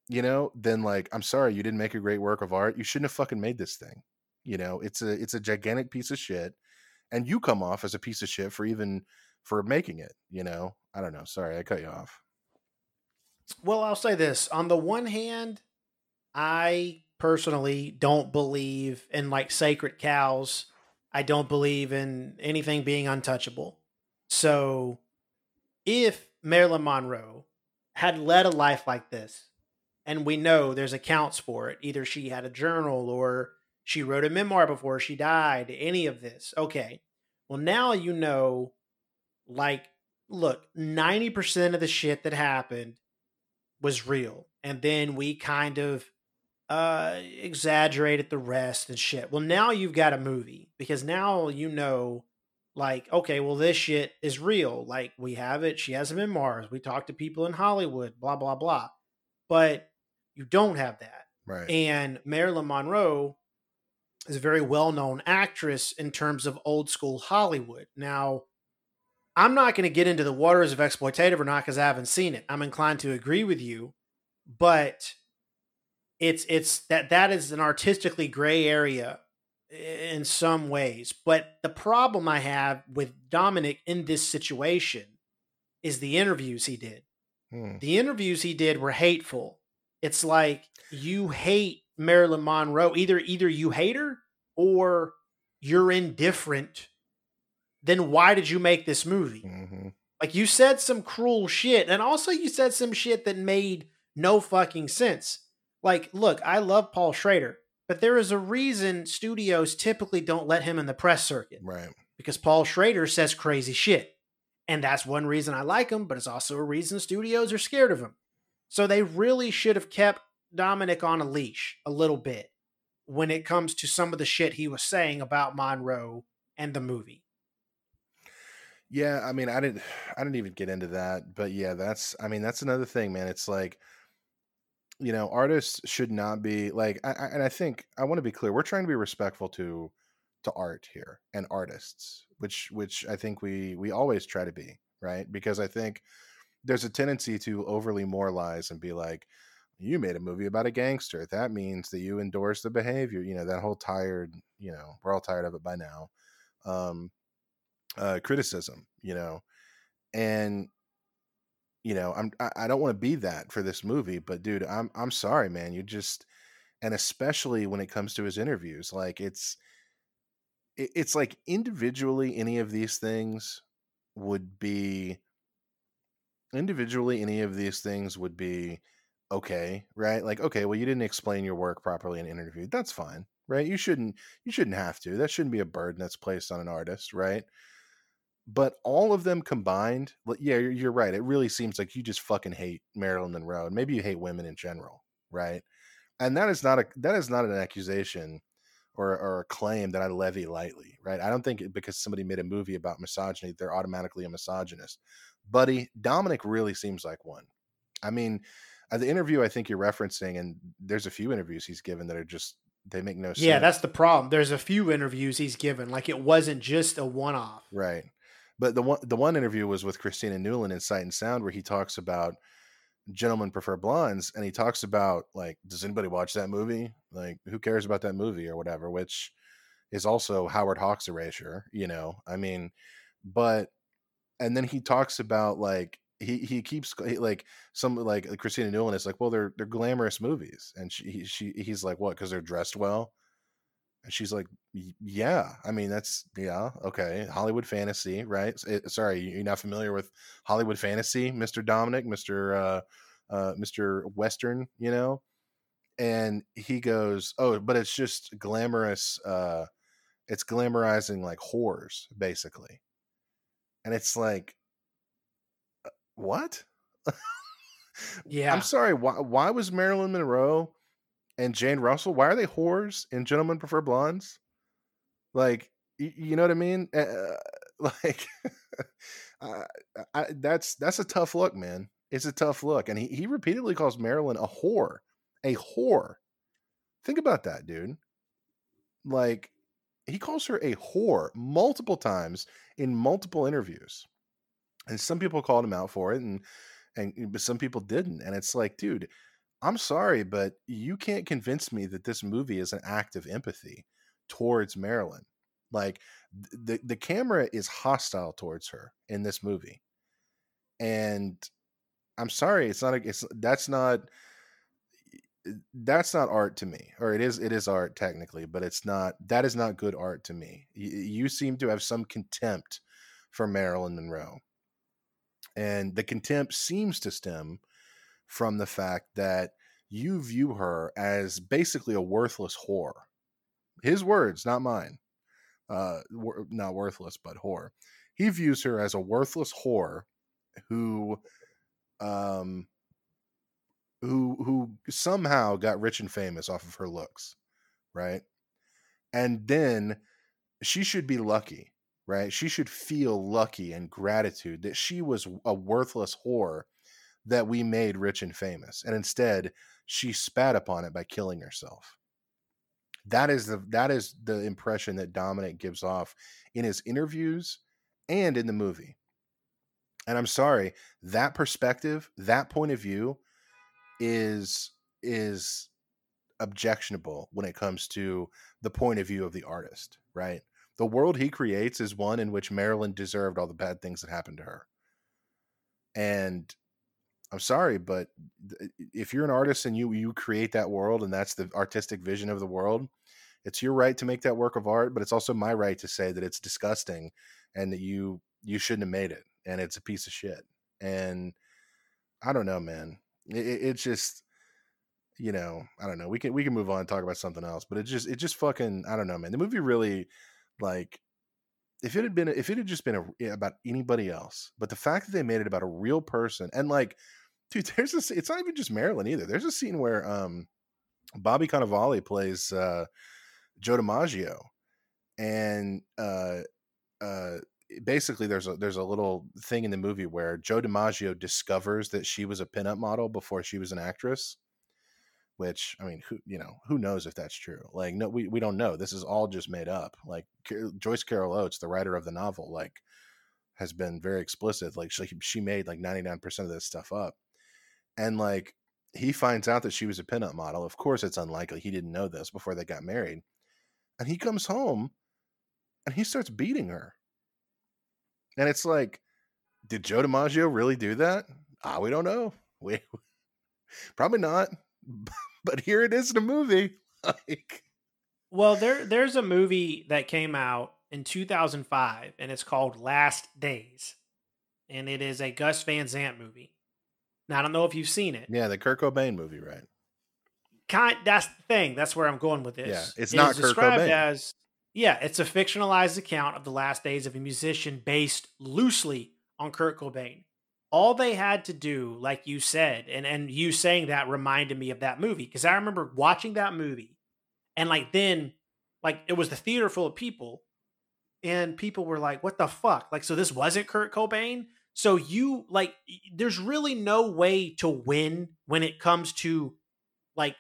you know, then like, I'm sorry, you didn't make a great work of art. You shouldn't have fucking made this thing. You know, it's a it's a gigantic piece of shit, and you come off as a piece of shit for even for making it. You know, I don't know. Sorry, I cut you off. Well, I'll say this. On the one hand, I personally don't believe in like sacred cows. I don't believe in anything being untouchable. So if Marilyn Monroe had led a life like this, and we know there's accounts for it, either she had a journal or She wrote a memoir before she died, any of this. Okay. Well, now you know, like, look, 90% of the shit that happened was real. And then we kind of uh exaggerated the rest and shit. Well, now you've got a movie because now you know like okay, well this shit is real. Like we have it, she has a memoirs. We talk to people in Hollywood, blah blah blah. But you don't have that. Right. And Marilyn Monroe is a very well-known actress in terms of old school Hollywood. Now, I'm not going to get into the waters of exploitative or not because I haven't seen it. I'm inclined to agree with you, but it's it's that that is an artistically gray area in some ways. But the problem I have with Dominik in this situation is the interviews he did. Hmm. The interviews he did were hateful. It's like you hate Marilyn Monroe. Either either you hate her or you're indifferent. Then why did you make this movie? Mhm. Like you said some cruel shit, and also you said some shit that made no fucking sense. Like, look, I love Paul Schrader, but there is a reason studios typically don't let him in the press circuit Right. because Paul Schrader says crazy shit. And that's one reason I like him, but it's also a reason studios are scared of him. So they really should have kept Dominik on a leash a little bit when it comes to some of the shit he was saying about Monroe and the movie. Yeah, I mean, I didn't, I didn't even get into that, but yeah, that's, I mean, that's another thing, man. It's like, you know, artists should not be like, I, I, and I think I want to be clear. We're trying to be respectful to, to art here and artists, which, which I think we, we always try to be, right? Because I think there's a tendency to overly moralize and be like, you made a movie about a gangster. That means that you endorse the behavior. You know, that whole tired, you know, we're all tired of it by now. Um, uh, criticism, you know, and you know, I'm I, don't want to be that for this movie, but dude, I'm I'm sorry, man. You just and especially when it comes to his interviews, like it's it, it's like individually any of these things would be individually any of these things would be okay, right? Like okay, well you didn't explain your work properly in an interview. That's fine, right? You shouldn't you shouldn't have to. That shouldn't be a burden that's placed on an artist, right? But all of them combined, yeah, you're, you're right. It really seems like you just fucking hate Marilyn Monroe, and maybe you hate women in general, right? And that is not a that is not an accusation or or a claim that I levy lightly, right? I don't think it, because somebody made a movie about misogyny, they're automatically a misogynist. Buddy, Dominik really seems like one. I mean, uh, the interview I think you're referencing, and there's a few interviews he's given that are just they make no sense. Yeah, that's the problem. There's a few interviews he's given. Like it wasn't just a one off. Right. But the one the one interview was with Christina Newland in Sight and Sound where he talks about gentlemen prefer blondes and he talks about like does anybody watch that movie? Like who cares about that movie or whatever, which is also Howard Hawks erasure, you know. I mean, but and then he talks about like he he keeps like some like Christina Newland is like, well, they're they're glamorous movies, and she he, she he's like, what? Because they're dressed well, and she's like, yeah. I mean, that's yeah, okay. Hollywood fantasy, right? Eh, sorry, you- you're not familiar with Hollywood fantasy, Mister Dominik, Mister uh, uh, Mister Western, you know? And he goes, oh, but it's just glamorous. Uh, it's glamorizing like whores, basically. And it's like, uh, what? Yeah. I'm sorry. Why, why was Marilyn Monroe and Jane Russell? Why are they whores and Gentlemen Prefer Blondes? Like, you, know what I mean? Uh, like, I, that's that's a tough look, man. It's a tough look, and he he repeatedly calls Marilyn a whore, a whore. Think about that, dude. Like, he calls her a whore multiple times in multiple interviews, and some people called him out for it, and and but some people didn't. And it's like, dude, I'm sorry, but you can't convince me that this movie is an act of empathy towards Marilyn. Like the the camera is hostile towards her in this movie, and I'm sorry, it's not. A, it's that's not. Eh, that's not art to me, or it is. It is art technically, but it's not. That is not good art to me. You seem to have some contempt for Marilyn Monroe, and the contempt seems to stem from the fact that you view her as basically a worthless whore his words, not mine. Uh, wor- not worthless, but whore. He views her as a worthless whore who, um, who who somehow got rich and famous off of her looks, right? And then she should be lucky, right? She should feel lucky and gratitude that she was a worthless whore that we made rich and famous. And instead, she spat upon it by killing herself. That is the that is the impression that Dominik gives off in his interviews and in the movie. And I'm sorry, that perspective, that point of view is is objectionable when it comes to the point of view of the artist, right? The world he creates is one in which Marilyn deserved all the bad things that happened to her. And I'm sorry, but if you're an artist and you you create that world and that's the artistic vision of the world, it's your right to make that work of art, but it's also my right to say that it's disgusting and that you you shouldn't have made it and it's a piece of shit. And I don't know, man. It, it- it's just you know, I don't know. We can we can move on and talk about something else, but it just it just fucking I don't know, man. The movie really like if it had been if it had just been a, eh, about anybody else, but the fact that they made it about a real person and like dude, there's this it's not even just Marilyn either. There's a scene where um Bobby Cannavale plays uh Joe DiMaggio and uh uh basically there's a there's a little thing in the movie where Joe DiMaggio discovers that she was a pinup model before she was an actress which I mean, who you know, who knows if that's true? Like, no, we we don't know. This is all just made up. Like Joyce Carol Oates, the writer of the novel, like has been very explicit. Like she she made like ninety nine percent of this stuff up, and like he finds out that she was a pinup model. Of course, it's unlikely he didn't know this before they got married, and he comes home and he starts beating her, and it's like, did Joe DiMaggio really do that? Ah, we don't know. We probably not. But here it is in a movie. Like, Well, there there's a movie that came out in 2005 and it's called Last Days. And it is a Gus Van Sant movie. Now I don't know if you've seen it. yeah, the Kurt Cobain movie, right? Kind that's the thing. That's where I'm going with this. Yeah, it's It not Kurt described Cobain. as yeah, it's a fictionalized account of the last days of a musician based loosely on Kurt Cobain. All they had to do, like you said, and and you saying that reminded me of that movie because I remember watching that movie, and like then, like it was the theater full of people, and people were like, "What the fuck?" Like, so this wasn't Kurt Cobain. So you like, there's really no way to win when it comes to like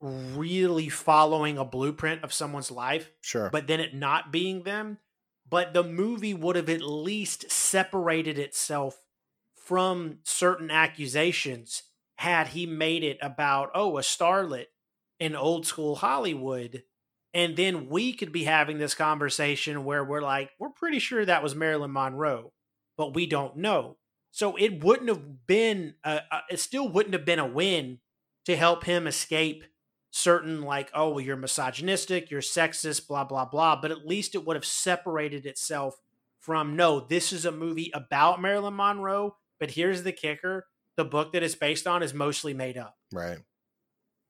really following a blueprint of someone's life Sure. but then it not being them. But the movie would have at least separated itself from certain accusations had he made it about, oh, a starlet in old school Hollywood. And then we could be having this conversation where we're like, we're pretty sure that was Marilyn Monroe, but we don't know. So it wouldn't have been, a, a, it still wouldn't have been a win to help him escape certain like oh well you're misogynistic you're sexist blah blah blah but at least it would have separated itself from no this is a movie about marilyn monroe but here's the kicker the book that it's based on is mostly made up right.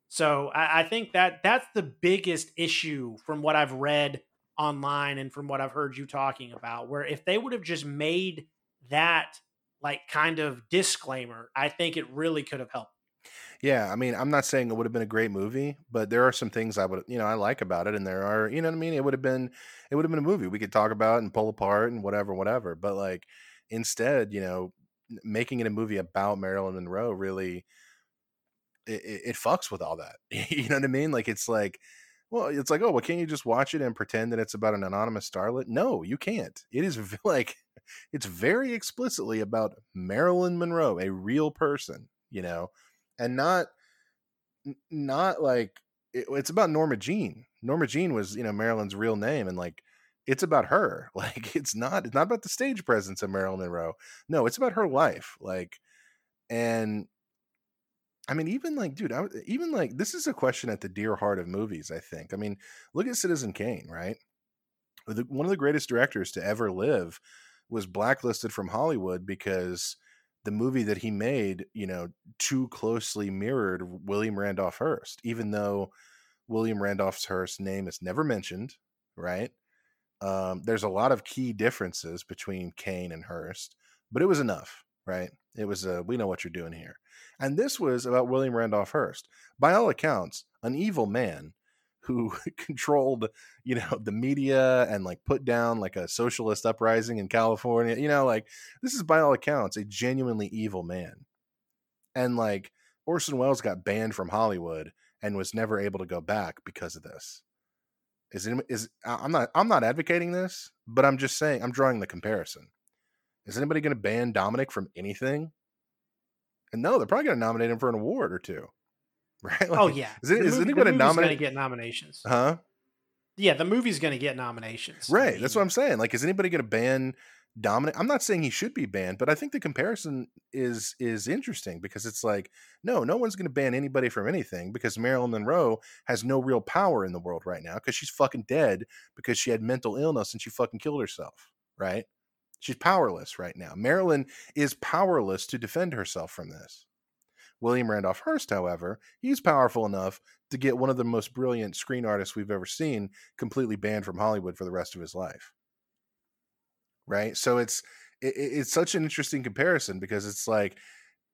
so I, I think that that's the biggest issue from what i've read online and from what i've heard you talking about where if they would have just made that like kind of disclaimer i think it really could have helped Yeah, I mean, I'm not saying it would have been a great movie, but there are some things I would, you know, I like about it, and there are, you know what I mean. It would have been, it would have been a movie we could talk about and pull apart and whatever, whatever. But like, instead, you know, making it a movie about Marilyn Monroe really, it, it, it fucks with all that. you know what I mean? Like, it's like, well, it's like, oh, well, can't you just watch it and pretend that it's about an anonymous starlet? No, you can't. It is like, it's very explicitly about Marilyn Monroe, a real person, you know, and not not like it, it's about Norma Jean. Norma Jean was, you know, Marilyn's real name, and like it's about her. Like it's not it's not about the stage presence of Marilyn Monroe. No, it's about her life. Like, and I mean, even like, dude, I, even like this is a question at the dear heart of movies. I think. I mean, look at Citizen Kane, right? The, one of the greatest directors to ever live was blacklisted from Hollywood because the movie that he made, you know, too closely mirrored William Randolph Hearst, even though William Randolph Hearst's name is never mentioned, right? Um, there's a lot of key differences between Kane and Hearst, but it was enough, right? It was a we know what you're doing here. And this was about William Randolph Hearst. By all accounts, an evil man who controlled, you know, the media and like put down like a socialist uprising in California. You know, like this is by all accounts a genuinely evil man. And like Orson Welles got banned from Hollywood and was never able to go back because of this. Is it is I'm not I'm not advocating this, but I'm just saying I'm drawing the comparison. Is anybody going to ban Dominik from anything? And no, they're probably going to nominate him for an award or two, right? oh yeah, is, it, is movie- anybody movie's gonna nominate? get nominations? Huh? Yeah, the movie's gonna get nominations. I Right. That's what I'm saying. Like, is anybody going to ban Dominik? I'm not saying he should be banned, but I think the comparison is is interesting because it's like, no, no one's going to ban anybody from anything because Marilyn Monroe has no real power in the world right now because she's fucking dead because she had mental illness and she fucking killed herself. Right. She's powerless right now. Marilyn is powerless to defend herself from this. William Randolph Hearst, however, he's powerful enough to get one of the most brilliant screen artists we've ever seen completely banned from Hollywood for the rest of his life. Right? So it's it, it- it's such an interesting comparison because it's like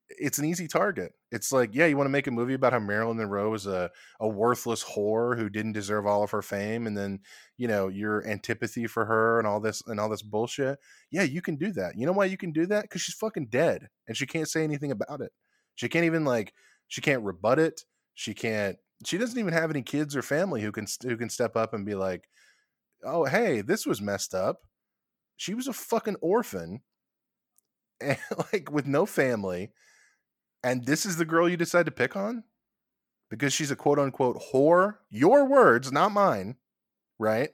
it's an easy target. It's like, yeah, you want to make a movie about how Marilyn Monroe was a, a worthless whore who didn't deserve all of her fame, and then you know your antipathy for her and all this and all this bullshit. Yeah, you can do that. You know why you can do that? Because she's fucking dead and she can't say anything about it. She can't even like she can't rebut it. She can't. She doesn't even have any kids or family who can who can step up and be like, "Oh, hey, this was messed up." She was a fucking orphan, and like with no family, and this is the girl you decide to pick on because she's a quote unquote whore. Your words, not mine, right?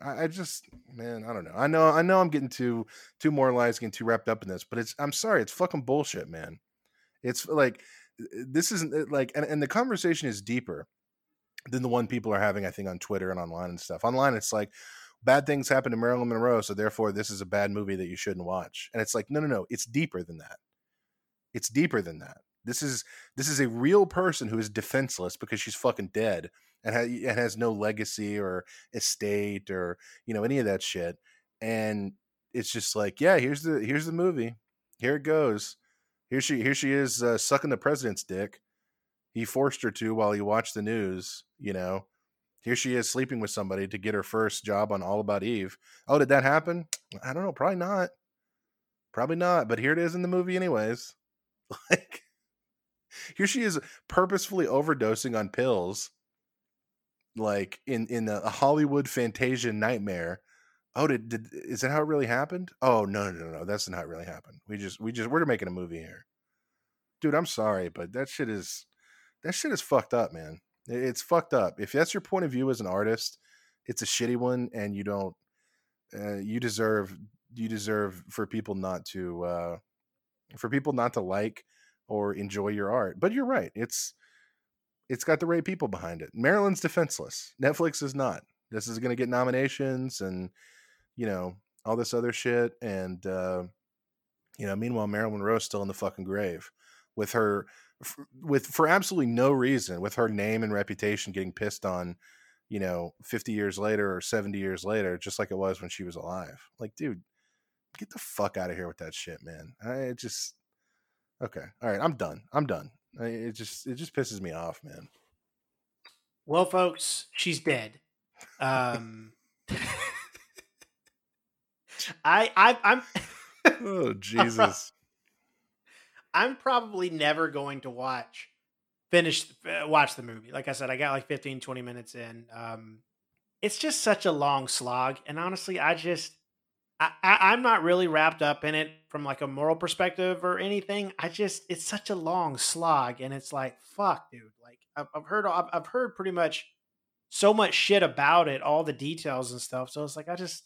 I, I just, man, I don't know. I know, I know, I'm getting too too moralized, getting too wrapped up in this, but it's. I'm sorry, it's fucking bullshit, man. It's like this isn't like, and, and the conversation is deeper than the one people are having, I think, on Twitter and online and stuff. Online, it's like bad things happen to Marilyn Monroe, so therefore this is a bad movie that you shouldn't watch. And it's like, no, no, no, it's deeper than that. It's deeper than that. This is this is a real person who is defenseless because she's fucking dead and, ha- and has no legacy or estate or you know any of that shit. And it's just like, yeah, here's the here's the movie. Here it goes. Here she here she is uh, sucking the president's dick. He forced her to while he watched the news. You know, here she is sleeping with somebody to get her first job on All About Eve. Oh, did that happen? I don't know. Probably not. Probably not. But here it is in the movie, anyways. Like, here she is purposefully overdosing on pills, like in in a Hollywood Fantasia nightmare. Oh, did, did is that how it really happened? Oh no no no no, that's not how it really happened. We just we just we're making a movie here, dude. I'm sorry, but that shit is that shit is fucked up, man. It's fucked up. If that's your point of view as an artist, it's a shitty one, and you don't. Uh, you deserve you deserve for people not to uh, for people not to like or enjoy your art. But you're right. It's it's got the right people behind it. Marilyn's defenseless. Netflix is not. This is going to get nominations and you know all this other shit. And uh, you know, meanwhile, Marilyn Monroe's still in the fucking grave with her with for absolutely no reason, with her name and reputation getting pissed on. You know, 50 years later or 70 years later, just like it was when she was alive. Like, dude, get the fuck out of here with that shit, man. I it just okay. All right, I'm done. I'm done. I, it just it just pisses me off, man. Well, folks, she's dead. Um, I, I, I'm, Oh Jesus. I'm probably never going to watch, finish, uh, watch the movie. Like I said, I got like 15, 20 minutes in. Um, it's just such a long slog, and honestly, I just, I, I, I'm not really wrapped up in it from like a moral perspective or anything. I just, it's such a long slog, and it's like, fuck, dude. Like I've, I've heard, I've, I've heard pretty much so much shit about it, all the details and stuff. So it's like I just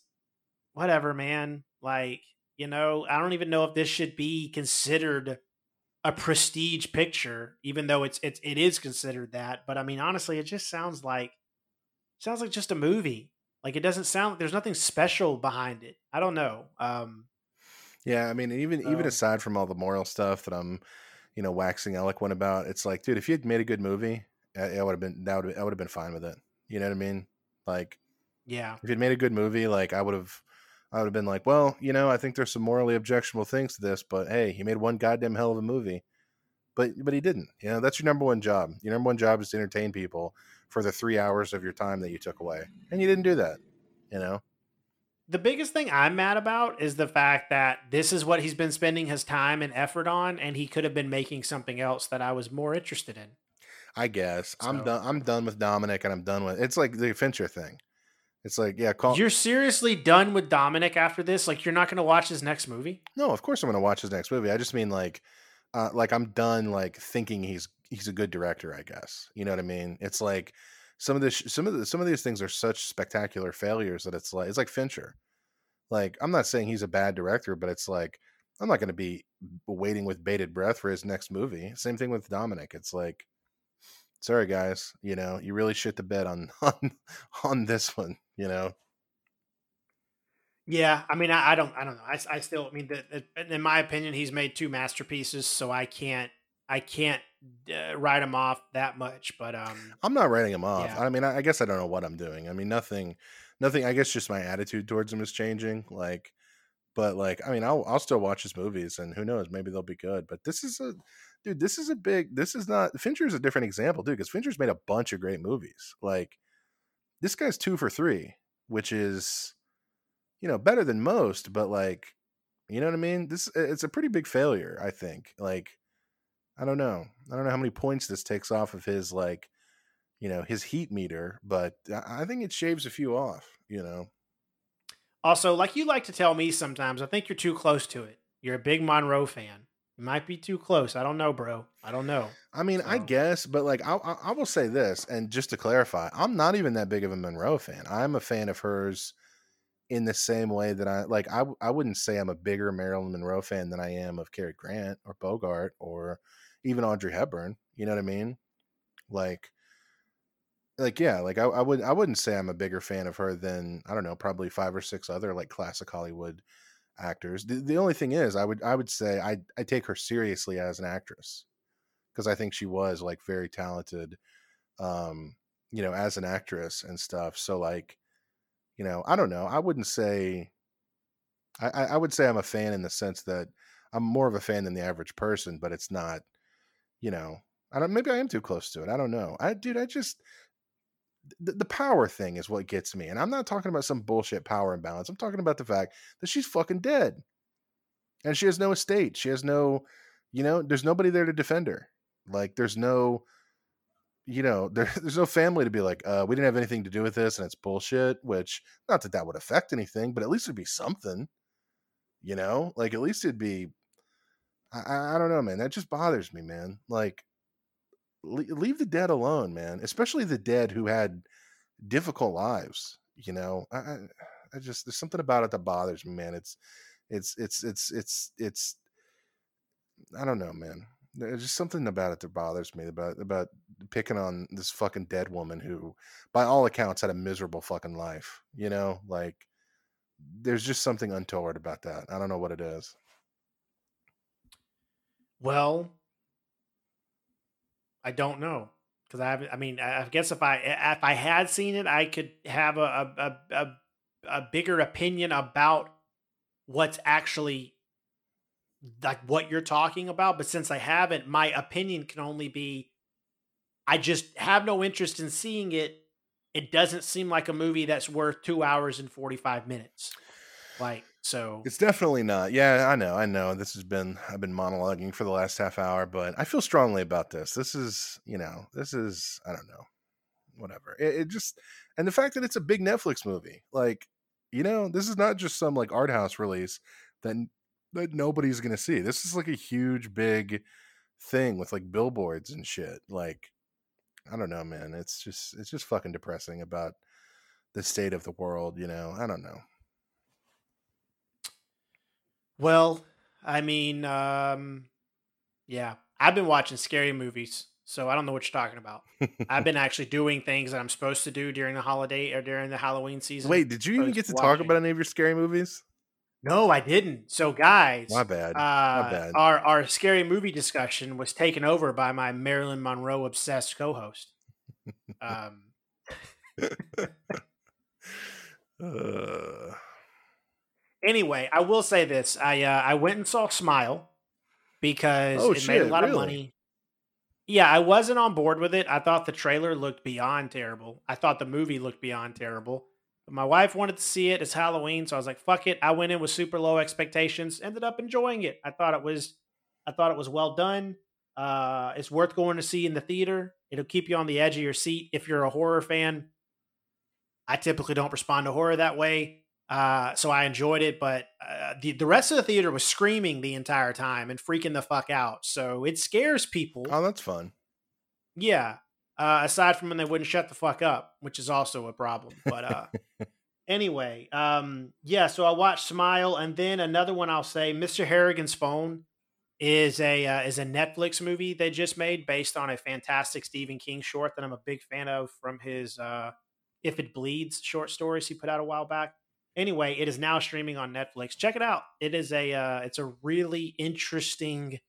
whatever, man. Like, you know, I don't even know if this should be considered a prestige picture, even though it's it's it is considered that. But I mean, honestly, it just sounds like sounds like just a movie. Like it doesn't sound there's nothing special behind it. I don't know. Um Yeah, I mean, even even aside from all the moral stuff that I'm, you know, waxing eloquent about, it's like, dude, if you had made a good movie I, I would have been that would I would have been fine with it. You know what I mean? Like Yeah. if you'd made a good movie, like I would have, I would have been like, well, you know, I think there's some morally objectionable things to this, but hey, he made one goddamn hell of a movie. But but he didn't. You know, that's your number one job. Your number one job is to entertain people for the three hours of your time that you took away, and you didn't do that. You know, The biggest thing I'm mad about is the fact that this is what he's been spending his time and effort on, and he could have been making something else that I was more interested in. I guess I'm done. I'm done with Dominik, and I'm done with. It's like the Fincher thing. It's like, yeah, call. You're seriously done with Dominik after this? Like, you're not going to watch his next movie? No, of course I'm going to watch his next movie. I just mean like, uh, like I'm done like thinking he's he's a good director. I guess you know what I mean. It's like some of this, some of the, some of these things are such spectacular failures that it's like it's like Fincher. Like I'm not saying he's a bad director, but it's like I'm not going to be waiting with bated breath for his next movie. Same thing with Dominik. It's like, sorry guys, you know, you really shit the bed on on on this one. You know, Yeah, I mean, I, I don't, I don't know. I, I still, I mean, the, the, in my opinion, he's made two masterpieces, so I can't, I can't uh, write him off that much. But um, I'm not writing him off. Yeah. I mean, I, I guess I don't know what I'm doing. I mean, nothing, nothing. I guess just my attitude towards him is changing. Like, but like, I mean, I'll I'll still watch his movies, and who knows, maybe they'll be good. But this is a, dude. This is a big. This is not. Fincher's a different example, dude, because Fincher's made a bunch of great movies. Like, this guy's two for three, which is, you know, better than most. But like, you know what I mean? This it's a pretty big failure. I think. Like, I don't know. I don't know how many points this takes off of his like you know his heat meter but i I think it shaves a few off you know also, like you like to tell me sometimes, I think you're too close to it. You're a big Monroe fan. You might be too close. I don't know, bro. I don't know. i mean i guess but like I, I I will say this and just to clarify i'm not even that big of a monroe fan i'm a fan of hers in the same way that i like I I wouldn't say i'm a bigger marilyn monroe fan than i am of Cary grant or bogart or even audrey hepburn you know what i mean? Like like yeah like I, I would i wouldn't say i'm a bigger fan of her than i don't know probably five or six other like classic hollywood actors. The, the only thing is i would i would say i i take her seriously as an actress because i think she was like very talented um you know as an actress and stuff. So like you know i don't know i wouldn't say i i I would say i'm a fan in the sense that i'm more of a fan than the average person but it's not you know i don't maybe i am too close to it i don't know i dude i just the, the power thing is what gets me and i'm not talking about some bullshit power imbalance i'm talking about the fact that she's fucking dead. And she has no estate she has no you know there's nobody there to defend her like there's no you know there, there's no family to be like uh we didn't have anything to do with this and it's bullshit which not that that would affect anything but at least it'd be something you know like at least it'd be i i, don't know man that just bothers me man like le- leave the dead alone man especially the dead who had difficult lives you know I, I i just there's something about it that bothers me man it's it's it's it's it's it's i don't know man there's just something about it that bothers me about about picking on this fucking dead woman who by all accounts had a miserable fucking life you know like there's just something untoward about that i don't know what it is Well, I don't know because I haven't. I mean, I guess if I if I had seen it, I could have a a, a, a bigger opinion about what's actually like what you're talking about. But since I haven't, my opinion can only be I just have no interest in seeing it. It doesn't seem like a movie that's worth two hours and forty five minutes. Like so, It's definitely not. Yeah, I know. I know. This has been I've been monologuing for the last half hour, but I feel strongly about this. This is, you know, this is I don't know. Whatever. It, it just and the fact that it's a big Netflix movie. Like, you know, this is not just some like art house release that that nobody's to see. This is like a huge big thing with like billboards and shit. Like I don't know, man. It's just it's just fucking depressing about the state of the world, you know. I don't know. Well, I mean, um, yeah, I've been watching scary movies, so I don't know what you're talking about. I've been actually doing things that I'm supposed to do during the holiday or during the Halloween season. Wait, did you even get to to talk about any of your scary movies? no, I didn't. So, guys, My bad. Uh, bad. Our our scary movie discussion was taken over by my Marilyn Monroe obsessed co-host. Um, Uh, anyway, I will say this: I uh, I went and saw Smile because Oh, it made a shit, lot of money. Yeah, I wasn't on board with it. I thought the trailer looked beyond terrible. I thought the movie looked beyond terrible. But my wife wanted to see it. It's Halloween, so I was like, "Fuck it." I went in with super low expectations. Ended up enjoying it. I thought it was, I thought it was well done. Uh, it's worth going to see in the theater. It'll keep you on the edge of your seat if you're a horror fan. I typically don't respond to horror that way. Uh, so I enjoyed it, but uh, the the rest of the theater was screaming the entire time and freaking the fuck out. So it scares people. oh, that's fun. Yeah. Uh, aside from when they wouldn't shut the fuck up, which is also a problem. But uh, anyway, um, yeah. So I watched Smile, and then another one I'll say, Mr. Harrigan's Phone, is a uh, is a Netflix movie they just made based on a fantastic Stephen King short that I'm a big fan of from his uh, If It Bleeds short stories he put out a while back. Anyway, it is now streaming on Netflix. Check it out. It is a uh, it's a really interesting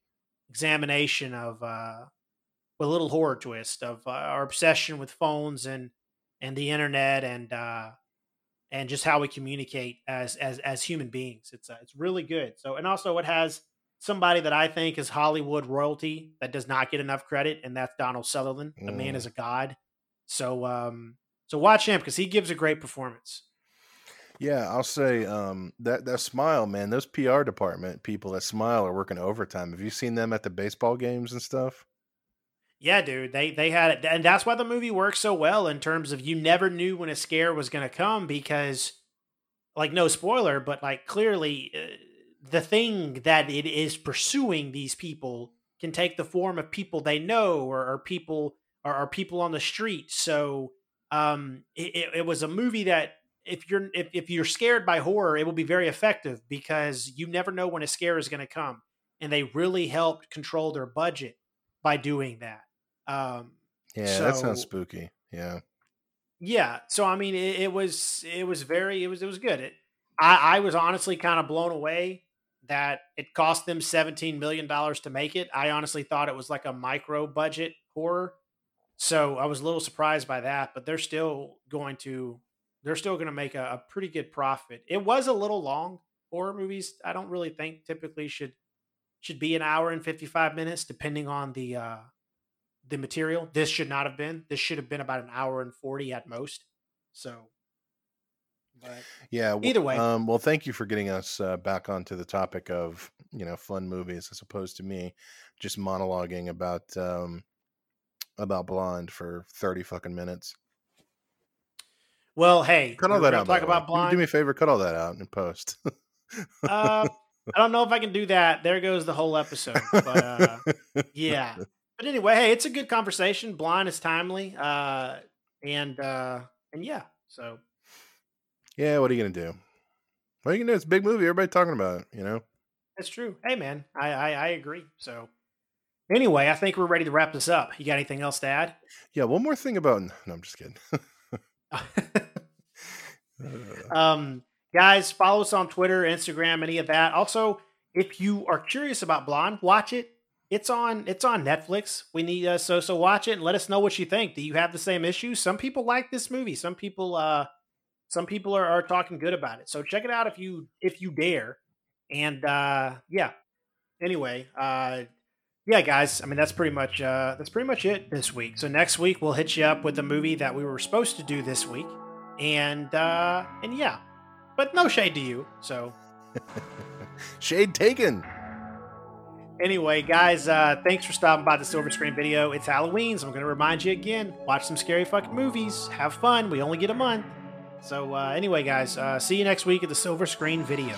examination of uh, with a little horror twist of uh, our obsession with phones and and the internet and uh, and just how we communicate as as as human beings. It's uh, it's really good. So and also it has somebody that I think is Hollywood royalty that does not get enough credit, and that's Donald Sutherland. The man Mm. is a god. So um so watch him because he gives a great performance. Yeah, I'll say um, that that smile, man. Those PR department people that smile are working overtime. Have you seen them at the baseball games and stuff? Yeah, dude, they they had it, and that's why the movie works so well in terms of you never knew when a scare was going to come because, like, no spoiler, but like clearly, uh, the thing that it is pursuing these people can take the form of people they know or, or people or, or people on the street. So, um, it, it, it was a movie that if you're if, if you're scared by horror, it will be very effective because you never know when a scare is going to come, and they really helped control their budget by doing that. Um, Yeah, that sounds spooky. Yeah. yeah, so I mean, it, it was it was very it was it was good. It, I I was honestly kind of blown away that it cost them seventeen million dollars to make it. I honestly thought it was like a micro budget horror, so I was a little surprised by that. But they're still going to they're still going to make a, a pretty good profit. It was a little long. Horror movies, I don't really think typically should should be an hour and fifty five minutes, depending on the uh, the material. This should not have been. This should have been about an hour and 40 at most. So, but Yeah. w- Either way. Um, well, thank you for getting us uh, back onto the topic of you know fun movies as opposed to me just monologuing about um, about Blonde for thirty fucking minutes. Well, hey, Cut all we're that out. Talk about Do me- Do me a favor. Cut all that out and post. uh, I don't know if I can do that. There goes the whole episode. But uh, yeah. But anyway, hey, it's a good conversation. Blonde is timely. Uh, and uh, and yeah. So yeah. What are you gonna do? What are you gonna do? It's a big movie. Everybody talking about it. You know. that's true. Hey, man, I, I I agree. So anyway, I think we're ready to wrap this up. You got anything else to add? Yeah. One more thing about. No, I'm just kidding. Um, guys, follow us on Twitter, Instagram, any of that. Also, if you are curious about Blonde, watch it. It's on it's on Netflix. We need uh, so so watch it and let us know what you think. Do you have the same issues? Some people like this movie. Some people uh some people are, are talking good about it. So check it out if you if you dare. And uh yeah. Anyway, uh yeah, guys. I mean, that's pretty much uh, that's pretty much it this week. So next week we'll hit you up with the movie that we were supposed to do this week, and uh, and yeah, but no shade to you. So Shade taken. anyway, guys, uh, thanks for stopping by the Silver Screen Video. It's Halloween, so I'm going to remind you again: watch some scary fucking movies, have fun. We only get a month. So uh, anyway, guys, uh, see you next week at the Silver Screen Video.